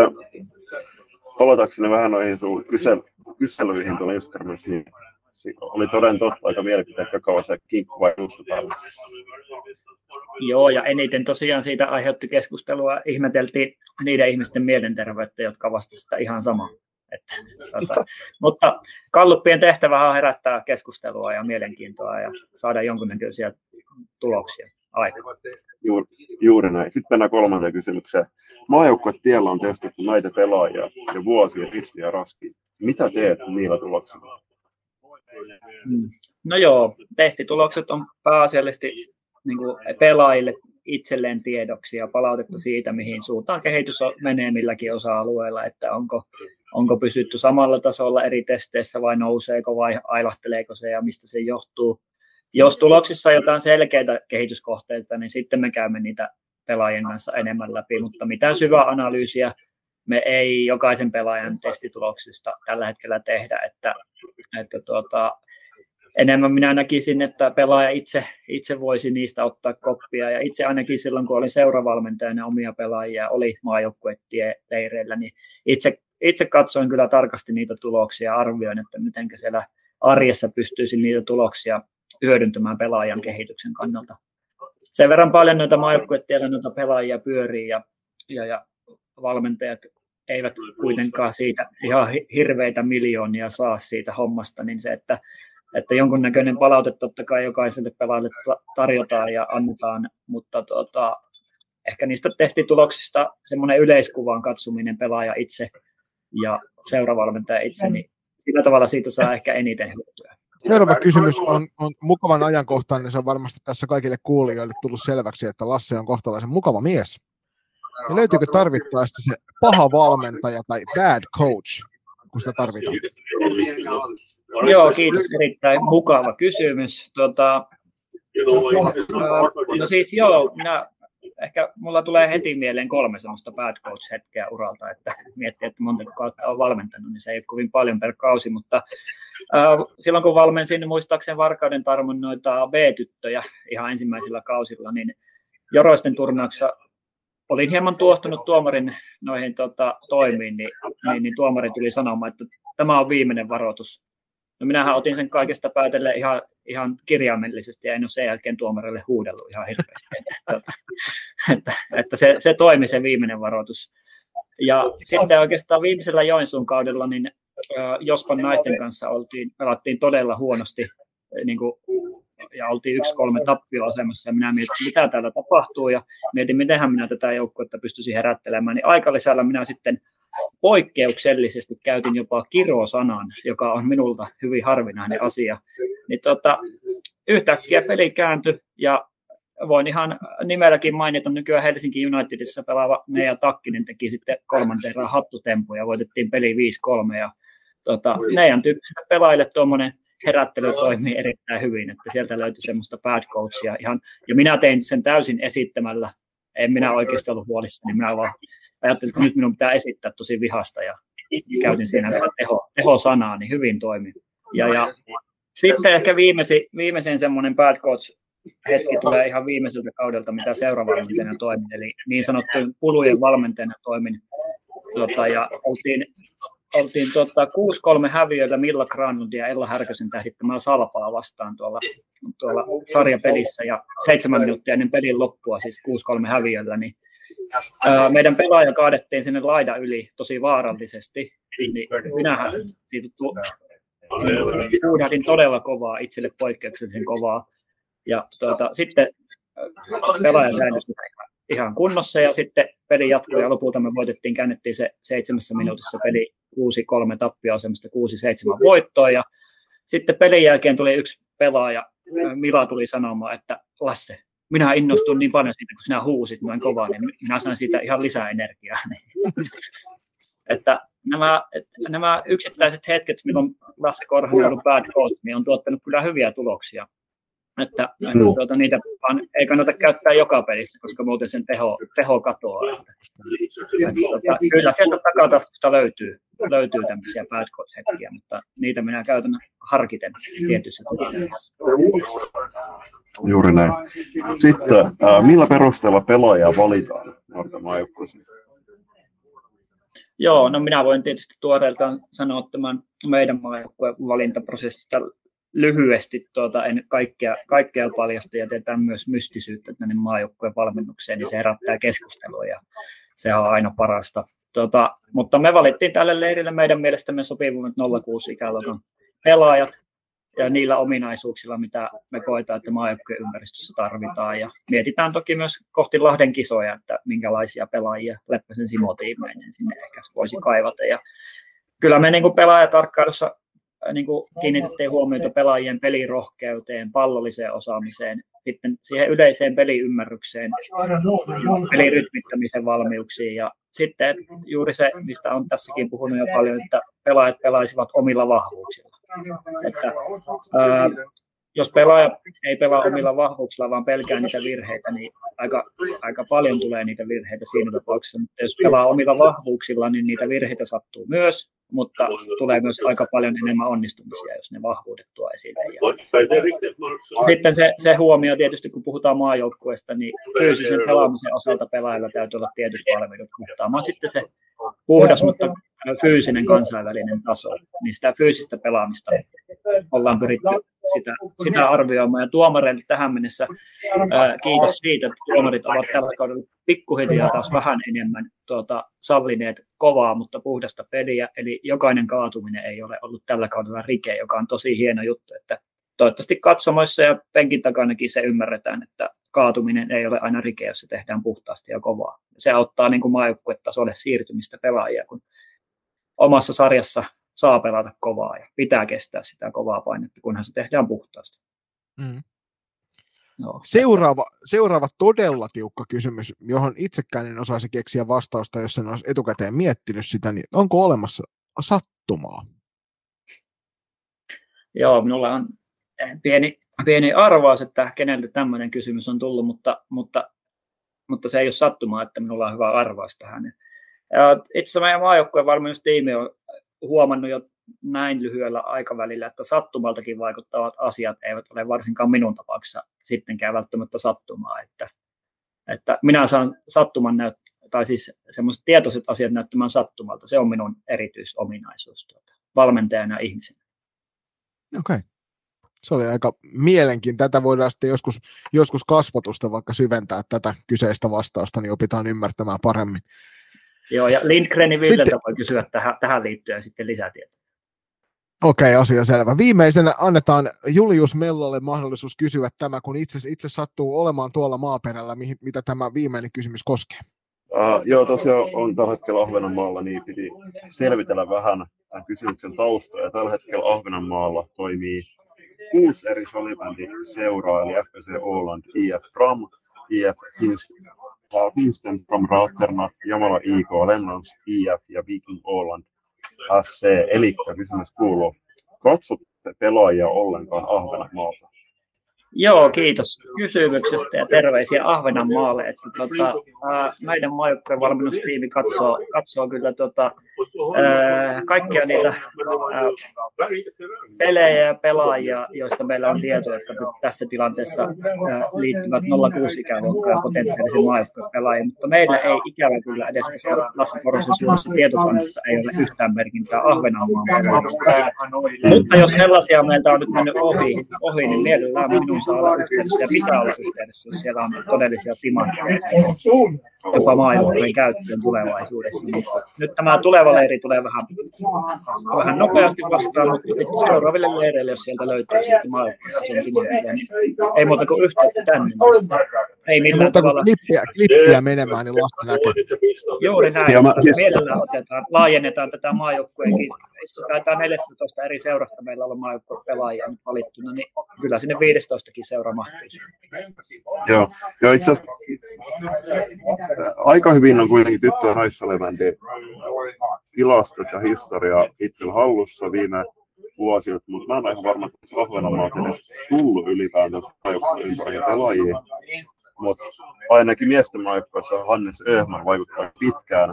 palatakseni vähän noihin sun kysel, kyselyihin tuolla Instagramissa, niin oli toden totta aika mielipiteet kauan se kinkku vai juusto päällä. Joo, ja eniten tosiaan siitä aiheutti keskustelua, ihmeteltiin niiden ihmisten mielenterveyttä, jotka vastasivat sitä ihan samaa. Että, tota, mutta kalluppien tehtävä on herättää keskustelua ja mielenkiintoa ja saada jonkunnäköisiä tuloksia. Juuri, juuri näin. Sitten mennään kolmanteen kysymykseen. tiellä on testattu näitä pelaajia jo vuosia riski ja raski. Mitä teet niillä tuloksilla? Mm. No joo, testitulokset on pääasiallisesti niin kuin pelaajille itselleen tiedoksi ja palautetta siitä, mihin suuntaan kehitys menee milläkin osa-alueella, että onko, onko pysytty samalla tasolla eri testeissä vai nouseeko vai ailahteleeko se ja mistä se johtuu. Jos tuloksissa on jotain selkeitä kehityskohteita, niin sitten me käymme niitä pelaajien kanssa enemmän läpi, mutta mitään syvää analyysiä me ei jokaisen pelaajan testituloksista tällä hetkellä tehdä, että, että tuota, enemmän minä näkisin, että pelaaja itse, itse voisi niistä ottaa koppia. Ja itse ainakin silloin, kun olin seuravalmentajana omia pelaajia, oli maajoukkueleireillä, niin itse, itse katsoin kyllä tarkasti niitä tuloksia ja arvioin, että miten siellä arjessa pystyisi niitä tuloksia hyödyntämään pelaajan kehityksen kannalta. Sen verran paljon noita maajoukkuetiellä noita pelaajia pyörii ja, ja, ja valmentajat eivät kuitenkaan siitä ihan hirveitä miljoonia saa siitä hommasta, niin se, että että jonkunnäköinen palaute totta kai jokaiselle pelaajalle tarjotaan ja annetaan, mutta tuota, ehkä niistä testituloksista semmoinen yleiskuvan katsominen pelaaja itse ja seuravalmentaja itse, niin sillä tavalla siitä saa ehkä eniten hyötyä. Seuraava kysymys on, on mukavan ajankohtainen, niin se on varmasti tässä kaikille kuulijoille tullut selväksi, että Lasse on kohtalaisen mukava mies. Ja löytyykö tarvittaessa se paha valmentaja tai bad coach, kun sitä tarvitaan? Joo, kiitos. Erittäin mukava kysymys. Tuota, no siis joo, minä, ehkä mulla tulee heti mieleen kolme semmoista bad coach-hetkeä uralta, että miettii, että monta kautta on valmentanut, niin se ei ole kovin paljon per kausi, mutta silloin kun valmensin, niin muistaakseni Varkauden Tarmon noita B-tyttöjä ihan ensimmäisillä kausilla, niin Joroisten turnauksessa olin hieman tuohtunut tuomarin noihin tota, toimiin, niin, niin, niin tuomari tuli sanomaan, että tämä on viimeinen varoitus. No minähän otin sen kaikesta päätelle ihan, ihan kirjaimellisesti ja en ole sen jälkeen tuomarille huudellut ihan hirveästi. Että, että, että, että se, se toimi se viimeinen varoitus. Ja sitten oikeastaan viimeisellä Joensuun kaudella niin Jospan naisten kanssa oltiin, pelattiin todella huonosti niin kuin ja oltiin yksi kolme tappioasemassa ja minä mietin, mitä täällä tapahtuu ja mietin, mitenhän minä tätä joukkuetta pystyisin herättelemään, niin aikalisällä minä sitten poikkeuksellisesti käytin jopa kirosanan, joka on minulta hyvin harvinainen asia. Niin tota, yhtäkkiä peli kääntyi ja voin ihan nimelläkin mainita, nykyään Helsinki Unitedissa pelaava Neija Takkinen teki sitten kolmanteen hattutempu ja voitettiin peli 5-3 ja tota, Neijan tyyppisille pelaajille tuommoinen herättely toimii erittäin hyvin, että sieltä löytyi semmoista bad coachia ihan, ja minä tein sen täysin esittämällä, en minä oikeasti ollut huolissani, minä vaan ajattelin, että nyt minun pitää esittää tosi vihasta ja käytin siinä vielä teho, tehosanaa, niin hyvin toimi. Ja, ja sitten ehkä viimeisin, viimeisin semmoinen bad coach hetki tulee ihan viimeiseltä kaudelta, mitä seuravalmentajana toimin, eli niin sanottujen pulujen valmentajana toimin. Tota, ja oltiin oltiin tuota, 6-3 häviöllä Milla Granlund ja Ella Härkösen tähdittämällä Salpaa vastaan tuolla, tuolla sarjapelissä ja seitsemän minuuttia ennen pelin loppua, siis 6-3 häviöllä, niin meidän pelaaja kaadettiin sinne laida yli tosi vaarallisesti, niin minähän siitä huudahdin todella kovaa, itselle poikkeuksellisen kovaa. Ja tuota, sitten pelaaja säilyi ihan kunnossa ja sitten peli jatkui ja lopulta me voitettiin, käännettiin se seitsemässä minuutissa peli 6-3 tappia semmoista 6-7 voittoa ja sitten pelin jälkeen tuli yksi pelaaja, Mila tuli sanomaan, että Lasse, minä innostun niin paljon siitä, kun sinä huusit noin kovaa, niin minä sain siitä ihan lisää energiaa. että nämä, nämä yksittäiset hetket, milloin Lasse Korhonen on ollut bad coach, niin on tuottanut kyllä hyviä tuloksia että mm. tuota, niitä vaan ei kannata käyttää joka pelissä, koska muuten sen teho, teho katoaa. Että, että, tuota, kyllä sieltä takataskusta löytyy, löytyy tämmöisiä bad hetkiä, mutta niitä minä käytän harkiten tietyissä tilanteissa. Juuri näin. Sitten, äh, millä perusteella pelaajia valitaan nuorten Joo, no minä voin tietysti tuoreeltaan sanoa tämän meidän maajoukkueen valintaprosessista lyhyesti, tuota, en kaikkea, kaikkea paljasta, jätetään myös mystisyyttä tänne maajoukkueen valmennukseen, niin se herättää keskustelua ja se on aina parasta. Tuota, mutta me valittiin tälle leirille meidän mielestämme sopivimmat 06 ikäluokan pelaajat ja niillä ominaisuuksilla, mitä me koetaan, että maajoukkueen ympäristössä tarvitaan. Ja mietitään toki myös kohti Lahden kisoja, että minkälaisia pelaajia Leppäsen Simo tiimeen sinne ehkä voisi kaivata. Ja kyllä me niin pelaajatarkkailussa niin kuin kiinnitettiin huomiota pelaajien pelirohkeuteen, pallolliseen osaamiseen, sitten siihen yleiseen peliymmärrykseen, pelirytmittämisen valmiuksiin ja sitten juuri se, mistä on tässäkin puhunut jo paljon, että pelaajat pelaisivat omilla vahvuuksilla. Että, ää, jos pelaaja ei pelaa omilla vahvuuksilla, vaan pelkää niitä virheitä, niin aika, aika paljon tulee niitä virheitä siinä tapauksessa. Mutta jos pelaa omilla vahvuuksilla, niin niitä virheitä sattuu myös, mutta tulee myös aika paljon enemmän onnistumisia, jos ne vahvuudet tuo esille. Ja sitten se, se huomio tietysti, kun puhutaan maajoukkueesta, niin fyysisen pelaamisen osalta pelaajilla täytyy olla tietyt valmiudet kohtaamaan sitten se puhdas, mutta fyysinen kansainvälinen taso, niin sitä fyysistä pelaamista ollaan pyritty sitä, sitä arvioimaan. Ja tuomareille tähän mennessä ää, kiitos siitä, että tuomarit ovat tällä kaudella pikkuhiljaa taas vähän enemmän tuota, sallineet kovaa, mutta puhdasta peliä. Eli jokainen kaatuminen ei ole ollut tällä kaudella rike, joka on tosi hieno juttu, että toivottavasti katsomoissa ja penkin takanakin se ymmärretään, että kaatuminen ei ole aina rike, jos se tehdään puhtaasti ja kovaa. Se auttaa niin maajoukkuetasolle siirtymistä pelaajia, kun omassa sarjassa saa pelata kovaa ja pitää kestää sitä kovaa painetta, kunhan se tehdään puhtaasti. Mm. No, seuraava, seuraava todella tiukka kysymys, johon itsekään en osaisi keksiä vastausta, jos en olisi etukäteen miettinyt sitä, niin onko olemassa sattumaa? Joo, minulla on pieni, pieni arvaus, että keneltä tämmöinen kysymys on tullut, mutta, mutta, mutta se ei ole sattumaa, että minulla on hyvä arvaus tähän. Ja itse meidän maajoukkueen valmennustiimi on huomannut jo näin lyhyellä aikavälillä, että sattumaltakin vaikuttavat asiat eivät ole varsinkaan minun tapauksessa sittenkään välttämättä sattumaa. Että, että minä saan sattuman näyt, tai siis semmoiset tietoiset asiat näyttämään sattumalta. Se on minun erityisominaisuus tuota, valmentajana ja ihmisenä. Okei. Okay. Se oli aika mielenkiintoista. Tätä voidaan sitten joskus, joskus kasvatusta vaikka syventää tätä kyseistä vastausta, niin opitaan ymmärtämään paremmin. Joo, ja Lindgrenin Villeltä sitten... voi kysyä tähän, tähän liittyen sitten lisätietoja. Okei, okay, asia selvä. Viimeisenä annetaan Julius Mellolle mahdollisuus kysyä tämä, kun itse, itse sattuu olemaan tuolla maaperällä, mihin, mitä tämä viimeinen kysymys koskee. Uh, joo, tosiaan on tällä hetkellä Ahvenanmaalla, niin piti selvitellä vähän tämän kysymyksen taustaa. Ja tällä hetkellä Ahvenanmaalla toimii kuusi eri salibändin seuraa, eli FPC Åland, IF Fram, IF Finsten from Ratterna, Jamala IK, Lennons IF ja Viking Åland SC. Eli kysymys kuuluu, katsotte pelaajia ollenkaan Ahvenanmaalta? Joo, kiitos kysymyksestä ja terveisiä Ahvenanmaalle. Että, tota, ää, meidän maajoukkojen valmennustiimi katsoo, katsoo kyllä tota, kaikkia niitä pelejä ja pelaajia, joista meillä on tietoa, että tässä tilanteessa liittyvät 06 ikäluokkaan potentiaalisen maajoukkojen pelaajia, mutta meillä ei ikävä kyllä edes tässä Lasse Porosen tietokannassa ei ole yhtään merkintää Ahvenanmaan. Mutta jos sellaisia meiltä on nyt mennyt ohi, ohi niin mielellään minun saa olla yhteydessä ja pitää olla yhteydessä, jos siellä on todellisia timantteja jopa maajoukkojen käyttöön tulevaisuudessa. Mutta nyt tämä tuleva leiri tulee vähän, vähän nopeasti vastaan, mutta seuraaville leireille, jos sieltä löytyy sitten maajoukkojen timantteja, niin ei muuta kuin yhteyttä tänne. Ei mitään mutta tavalla. Klippiä, klippiä menemään, niin lasten näkee. Juuri näin. Joo, mä, siis... Mielellään otetaan, laajennetaan tätä maajoukkueenkin. Taitaa 14 eri seurasta meillä olla maajoukkueen pelaajia nyt valittuna, niin kyllä sinne 15kin seura mahtuisi. Joo, Joo itse asiassa aika hyvin on kuitenkin tyttö- ja tilastot ja historia itsellä hallussa viime vuosilta, mutta mä en ole ihan varma, että Ahvenanmaalta edes tullut ylipäätänsä ympäri pelaajia. Mutta ainakin miesten maajoukkueessa Hannes Öhman vaikuttaa pitkään,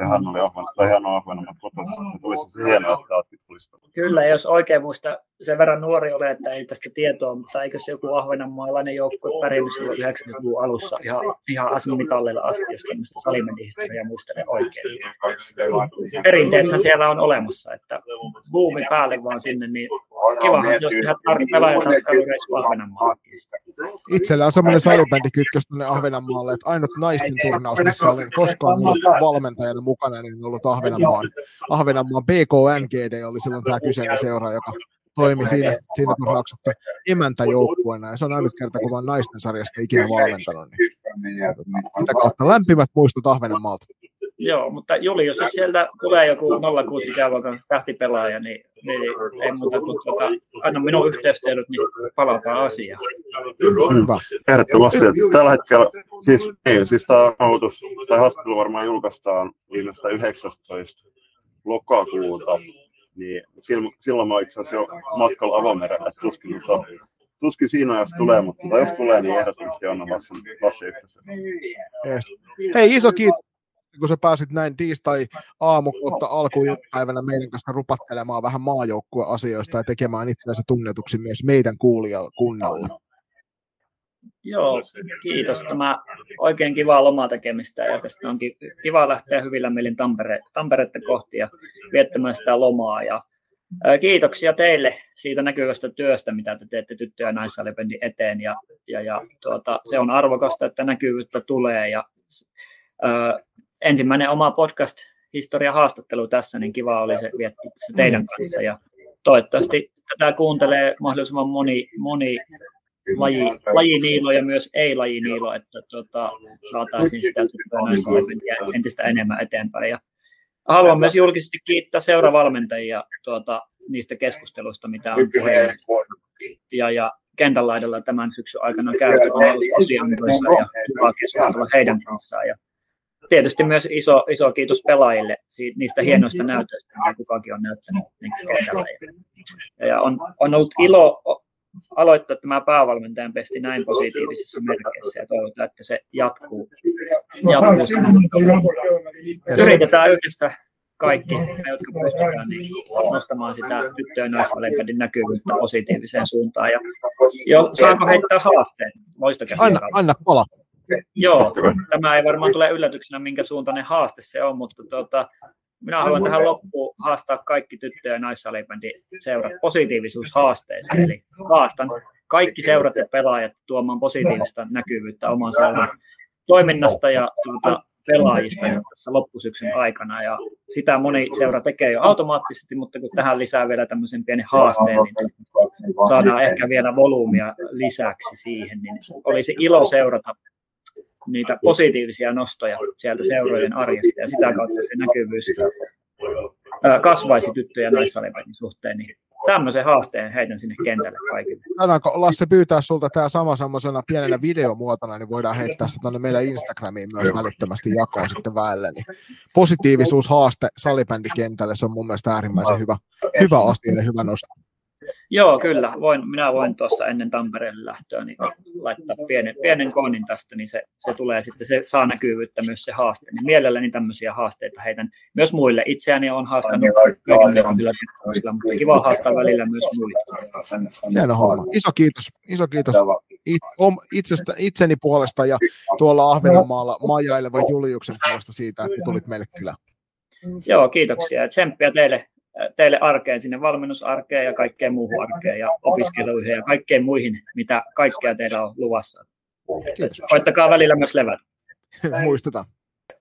ja hän oli Ahven, tai hän on Ahvenanmaan kotoisin, että olisi se hienoa, että Aatki tulisi. Kyllä, jos oikein muista, sen verran nuori ole, että ei tästä tietoa, mutta eikö se joku ahvenanmaalainen joukkue pärjännyt silloin 90-luvun alussa ihan, ihan asemitalleilla asti, jos tämmöistä salimedihistoriaa muistelen oikein. Perinteethän siellä on olemassa, että buumi päälle vaan sinne, niin kiva, jos tehdään tar- pelaajatarkkailureissu Ahvenanmaalle. Itsellä on semmoinen salibändikytkös tuonne Ahvenanmaalle, että ainut naisten turnaus, missä olin koskaan valmentajana mukana, niin on ollut Ahvenanmaan, Ahvenanmaan BKNGD oli silloin tämä kyseinen seura, joka toimi siinä, siinä turnauksessa emäntäjoukkueena, ja se on ainut kerta, kun mä naisten sarjasta ikinä valmentanut, niin sitä kautta lämpimät muistot Ahvenanmaalta. Joo, mutta Juli, jos sieltä tulee joku 06 ikäluokan tähtipelaaja, niin, niin ei muuta kuin tuota, anna minun yhteystiedot, niin palataan asiaan. Hyvä. Ehdottomasti. Tällä hetkellä, siis, ei, siis tämä nauhoitus tai haastattelu varmaan julkaistaan viimeistä 19. lokakuuta, niin silloin mä itse asiassa jo matkalla avomerellä, tuskin, mutta tuskin siinä jos tulee, mutta jos tulee, niin ehdottomasti yhteydessä. Yes. Hei, iso kiitos kun sä pääsit näin tiistai aamukotta alkupäivänä meidän kanssa rupattelemaan vähän maajoukkueasioista ja tekemään itseänsä tunnetuksi myös meidän kuulijakunnalle. Joo, kiitos. Tämä oikein kivaa lomatekemistä ja tästä onkin kiva lähteä hyvillä mielin Tampere, Tamperetta kohti ja viettämään sitä lomaa. Ja, ää, kiitoksia teille siitä näkyvästä työstä, mitä te teette tyttö- ja naissalibändin eteen. Ja, ja, ja tuota, se on arvokasta, että näkyvyyttä tulee. Ja, ää, ensimmäinen oma podcast historia haastattelu tässä, niin kiva oli se viettää tässä teidän kanssa. Ja toivottavasti tätä kuuntelee mahdollisimman moni, moni laji, lajiniilo ja myös ei-lajiniilo, että tota, saataisiin sitä entistä enemmän eteenpäin. Ja haluan myös julkisesti kiittää seuravalmentajia tuota, niistä keskusteluista, mitä on ja, ja kentän laidalla tämän syksyn aikana käyty. On ollut asiantuntoisa ja hyvä keskustella heidän kanssaan. Ja tietysti myös iso, iso kiitos pelaajille niistä hienoista näytöistä, mitä kukakin on näyttänyt. Ja on, on ollut ilo aloittaa tämä päävalmentajan pesti näin positiivisissa merkeissä ja toivotaan, että se jatkuu. jatkuu. Yritetään yhdessä kaikki, me, jotka pystytään niin nostamaan sitä tyttö- ja naissalibändin näkyvyyttä positiiviseen suuntaan. Ja, jo, saanko heittää haasteen? Anna, anna pala. Joo, tämä ei varmaan tule yllätyksenä, minkä suuntainen haaste se on, mutta tuota, minä haluan tähän loppuun haastaa kaikki tyttö- ja naissalibändin seurat positiivisuushaasteeseen. Eli haastan kaikki seurat ja pelaajat tuomaan positiivista näkyvyyttä oman seuran toiminnasta ja tuota, pelaajista tässä loppusyksyn aikana. Ja sitä moni seura tekee jo automaattisesti, mutta kun tähän lisää vielä tämmöisen pienen haasteen, niin saadaan ehkä vielä volyymia lisäksi siihen, niin olisi ilo seurata niitä positiivisia nostoja sieltä seurojen arjesta ja sitä kautta se näkyvyys kasvaisi tyttö- ja naissalibändin suhteen, niin tämmöisen haasteen heitän sinne kentälle kaikille. Saadaanko Lasse pyytää sulta tämä sama semmoisena pienenä videomuotona, niin voidaan heittää se tuonne meidän Instagramiin myös välittömästi jakoon sitten väelle. Niin positiivisuushaaste salibändikentälle, se on mun mielestä äärimmäisen hyvä, hyvä asia ja hyvä nosto. Joo, kyllä. Voin, minä voin tuossa ennen Tampereelle lähtöä niin laittaa pienen, pienen koonin tästä, niin se, se tulee sitten, se saa näkyvyyttä myös se haaste. Niin mielelläni tämmöisiä haasteita heidän myös muille. Itseäni on haastanut kaikilla, mutta kiva haastaa välillä myös muille. Hieno homma. Iso kiitos. Iso kiitos it, om, itsestä, itseni puolesta ja tuolla Ahvenanmaalla majailevan Juliuksen puolesta siitä, että tulit meille kyllä. Joo, kiitoksia tsemppiä teille teille arkeen, sinne valmennusarkeen ja kaikkeen muuhun arkeen ja opiskeluihin ja kaikkeen muihin, mitä kaikkea teillä on luvassa. Kiitos. Koittakaa välillä myös levätä. Muistetaan.